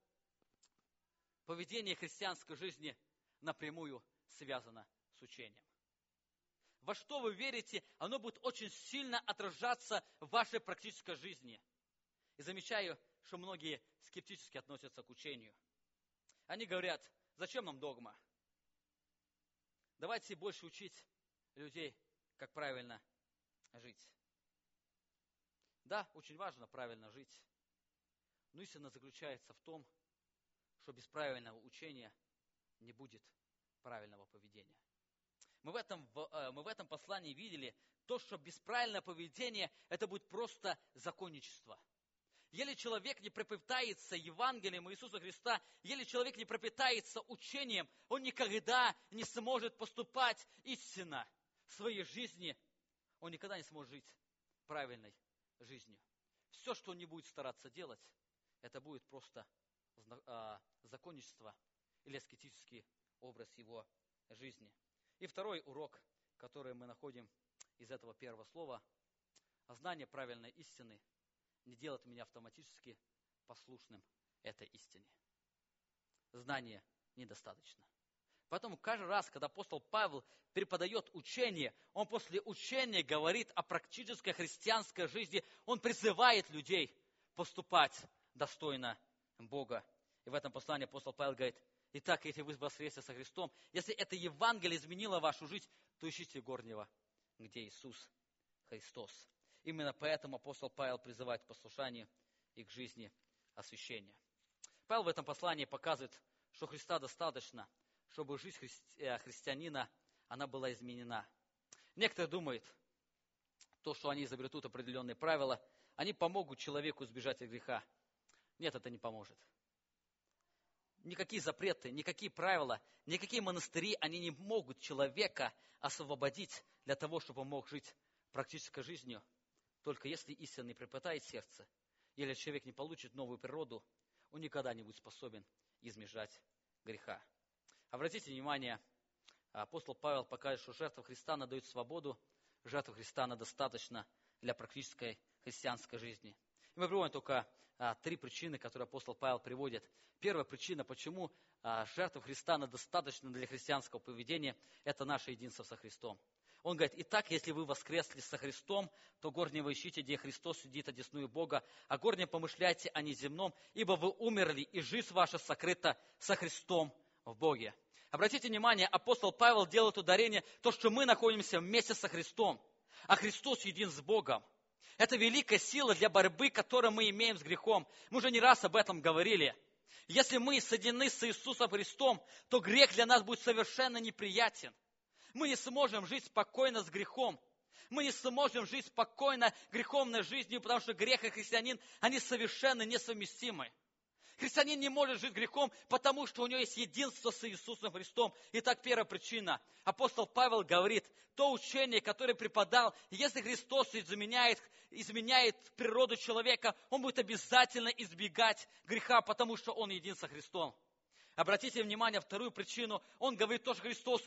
– поведение христианской жизни напрямую связано с учением. Во что вы верите, оно будет очень сильно отражаться в вашей практической жизни. И замечаю, что многие скептически относятся к учению. Они говорят, зачем нам догма? Давайте больше учить людей, как правильно жить. Да, очень важно правильно жить. Но истина заключается в том, что без правильного учения не будет правильного поведения. Мы в этом, э, мы в этом послании видели то, что без правильного поведения это будет просто законничество – если человек не пропитается Евангелием Иисуса Христа, если человек не пропитается учением, он никогда не сможет поступать истинно в своей жизни. Он никогда не сможет жить правильной жизнью. Все, что он не будет стараться делать, это будет просто а, законничество или аскетический образ его жизни. И второй урок, который мы находим из этого первого слова, знание правильной истины – не делает меня автоматически послушным этой истине. Знания недостаточно. Поэтому каждый раз, когда апостол Павел преподает учение, он после учения говорит о практической христианской жизни, он призывает людей поступать достойно Бога. И в этом послании апостол Павел говорит, Итак, если вы воскресли со Христом, если это Евангелие изменило вашу жизнь, то ищите горнего, где Иисус Христос. Именно поэтому апостол Павел призывает к послушанию и к жизни освящения. Павел в этом послании показывает, что Христа достаточно, чтобы жизнь христи- э, христианина она была изменена. Некоторые думают, то, что они изобретут определенные правила, они помогут человеку избежать от греха. Нет, это не поможет. Никакие запреты, никакие правила, никакие монастыри, они не могут человека освободить для того, чтобы он мог жить практической жизнью только если истина не припытает сердце, или человек не получит новую природу, он никогда не будет способен измежать греха. Обратите внимание, апостол Павел показывает, что жертва Христа она дает свободу, жертва Христа достаточно для практической христианской жизни. И мы приводим только а, три причины, которые апостол Павел приводит. Первая причина, почему а, жертва Христа она достаточно для христианского поведения, это наше единство со Христом. Он говорит, итак, если вы воскресли со Христом, то горнего ищите, где Христос сидит одесную Бога, а горнее помышляйте о неземном, ибо вы умерли, и жизнь ваша сокрыта со Христом в Боге. Обратите внимание, апостол Павел делает ударение, то, что мы находимся вместе со Христом, а Христос един с Богом. Это великая сила для борьбы, которую мы имеем с грехом. Мы уже не раз об этом говорили. Если мы соединены с Иисусом Христом, то грех для нас будет совершенно неприятен. Мы не сможем жить спокойно с грехом. Мы не сможем жить спокойно греховной жизнью, потому что грех и христианин, они совершенно несовместимы. Христианин не может жить грехом, потому что у него есть единство с Иисусом Христом. Итак, первая причина. Апостол Павел говорит, то учение, которое преподал, если Христос изменяет, изменяет природу человека, он будет обязательно избегать греха, потому что он един со Христом. Обратите внимание, вторую причину. Он говорит, то, что Христос,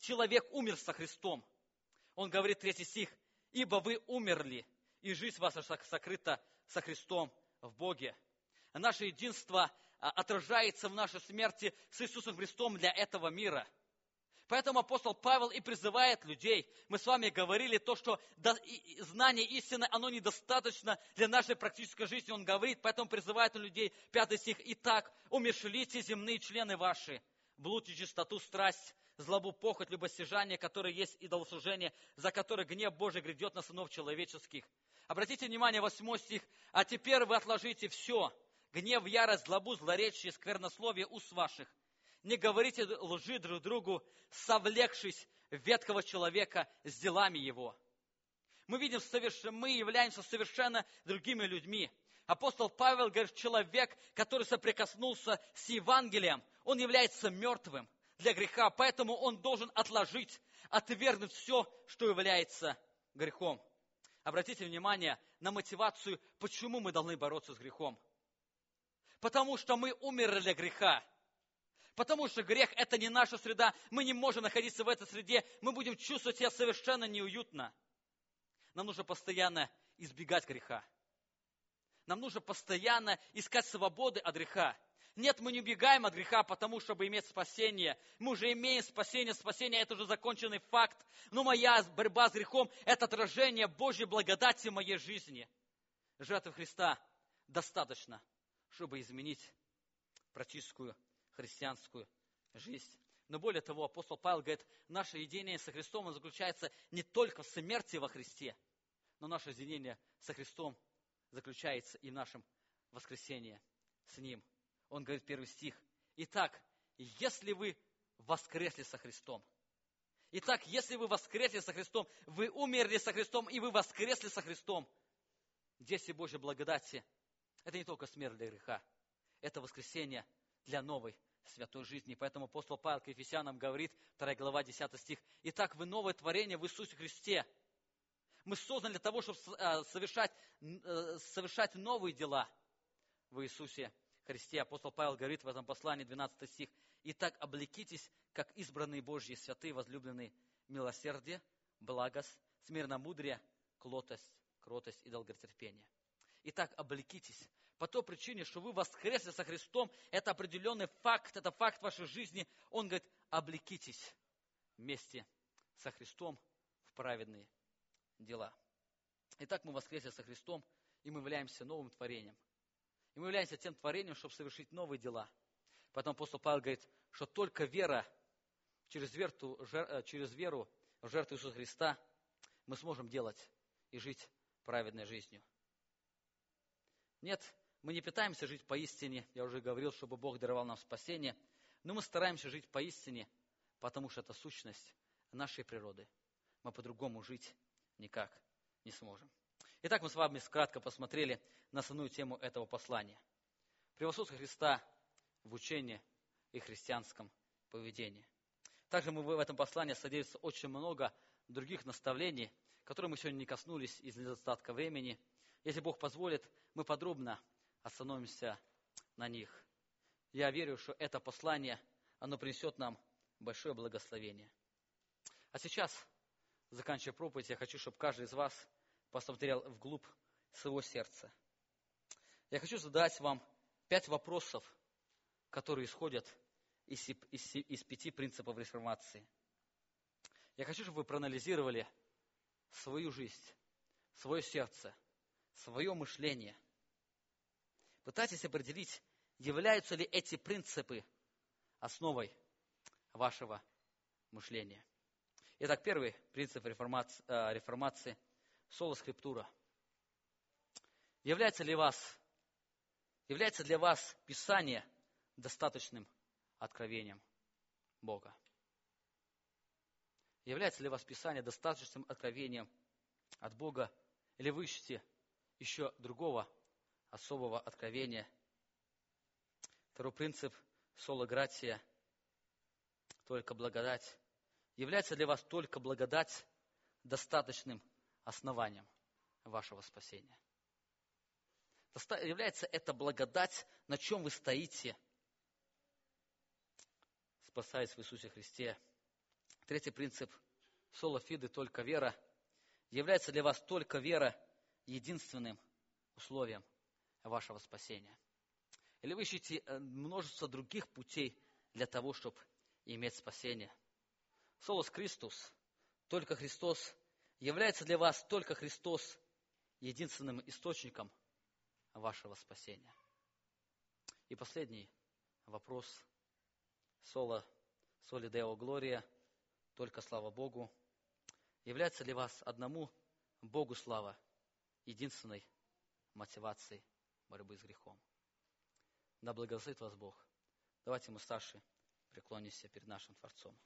человек умер со Христом. Он говорит, третий стих, ибо вы умерли, и жизнь ваша сокрыта со Христом в Боге. Наше единство а, отражается в нашей смерти с Иисусом Христом для этого мира. Поэтому апостол Павел и призывает людей. Мы с вами говорили то, что знание истины, оно недостаточно для нашей практической жизни. Он говорит, поэтому призывает он людей, пятый стих, «Итак, умершлите земные члены ваши, блуд и чистоту, страсть, злобу, похоть, любостяжание, которое есть идолослужение, за которое гнев Божий грядет на сынов человеческих. Обратите внимание, восьмой стих. «А теперь вы отложите все, гнев, ярость, злобу, злоречие, сквернословие уст ваших. Не говорите лжи друг другу, совлекшись ветхого человека с делами его». Мы видим, мы являемся совершенно другими людьми. Апостол Павел говорит, человек, который соприкоснулся с Евангелием, он является мертвым для греха, поэтому он должен отложить, отвергнуть все, что является грехом. Обратите внимание на мотивацию, почему мы должны бороться с грехом. Потому что мы умерли для греха. Потому что грех – это не наша среда. Мы не можем находиться в этой среде. Мы будем чувствовать себя совершенно неуютно. Нам нужно постоянно избегать греха. Нам нужно постоянно искать свободы от греха. Нет, мы не убегаем от греха, потому чтобы иметь спасение. Мы уже имеем спасение. Спасение – это уже законченный факт. Но моя борьба с грехом – это отражение Божьей благодати в моей жизни. Жертвы Христа достаточно, чтобы изменить практическую христианскую жизнь. Но более того, апостол Павел говорит, наше единение со Христом заключается не только в смерти во Христе, но наше единение со Христом заключается и в нашем воскресении с Ним – он говорит, первый стих. Итак, если вы воскресли со Христом, Итак, если вы воскресли со Христом, вы умерли со Христом, и вы воскресли со Христом, действие Божьей благодати, это не только смерть для греха, это воскресение для новой святой жизни. Поэтому апостол Павел к Ефесянам говорит, 2 глава, 10 стих, «Итак, вы новое творение в Иисусе Христе». Мы созданы для того, чтобы э, совершать, э, совершать новые дела в Иисусе Христе. Апостол Павел говорит в этом послании, 12 стих, «Итак, облекитесь, как избранные Божьи, святые, возлюбленные, милосердие, благость, смирномудрие, клотость, кротость и долготерпение». Итак, облекитесь. По той причине, что вы воскресли со Христом, это определенный факт, это факт вашей жизни. Он говорит, облекитесь вместе со Христом в праведные дела. Итак, мы воскресли со Христом, и мы являемся новым творением – и мы являемся тем творением, чтобы совершить новые дела. Поэтому апостол Павел говорит, что только вера, через веру, э, через веру в жертву Иисуса Христа мы сможем делать и жить праведной жизнью. Нет, мы не пытаемся жить поистине, я уже говорил, чтобы Бог даровал нам спасение, но мы стараемся жить поистине, потому что это сущность нашей природы. Мы по-другому жить никак не сможем. Итак, мы с вами кратко посмотрели на основную тему этого послания. Превосходство Христа в учении и христианском поведении. Также мы в этом послании содержится очень много других наставлений, которые мы сегодня не коснулись из недостатка времени. Если Бог позволит, мы подробно остановимся на них. Я верю, что это послание, оно принесет нам большое благословение. А сейчас, заканчивая проповедь, я хочу, чтобы каждый из вас – посмотрел вглубь своего сердца. Я хочу задать вам пять вопросов, которые исходят из, из, из пяти принципов реформации. Я хочу, чтобы вы проанализировали свою жизнь, свое сердце, свое мышление. Пытайтесь определить, являются ли эти принципы основой вашего мышления. Итак, первый принцип реформации, э, реформации – соло скриптура. Является ли вас, является для вас Писание достаточным откровением Бога? Является ли вас Писание достаточным откровением от Бога? Или вы ищете еще другого особого откровения? Второй принцип – соло гратия, только благодать. Является для вас только благодать достаточным основанием вашего спасения. Является это благодать, на чем вы стоите, спасаясь в Иисусе Христе. Третий принцип – соло фиды, только вера. Является для вас только вера единственным условием вашего спасения. Или вы ищете э, множество других путей для того, чтобы иметь спасение. Солос Христос, только Христос, является для вас только Христос единственным источником вашего спасения. И последний вопрос. Соло, соли Део Глория, только слава Богу. Является ли вас одному Богу слава единственной мотивацией борьбы с грехом? Да благословит вас Бог. Давайте мы, старшие, преклонимся перед нашим Творцом.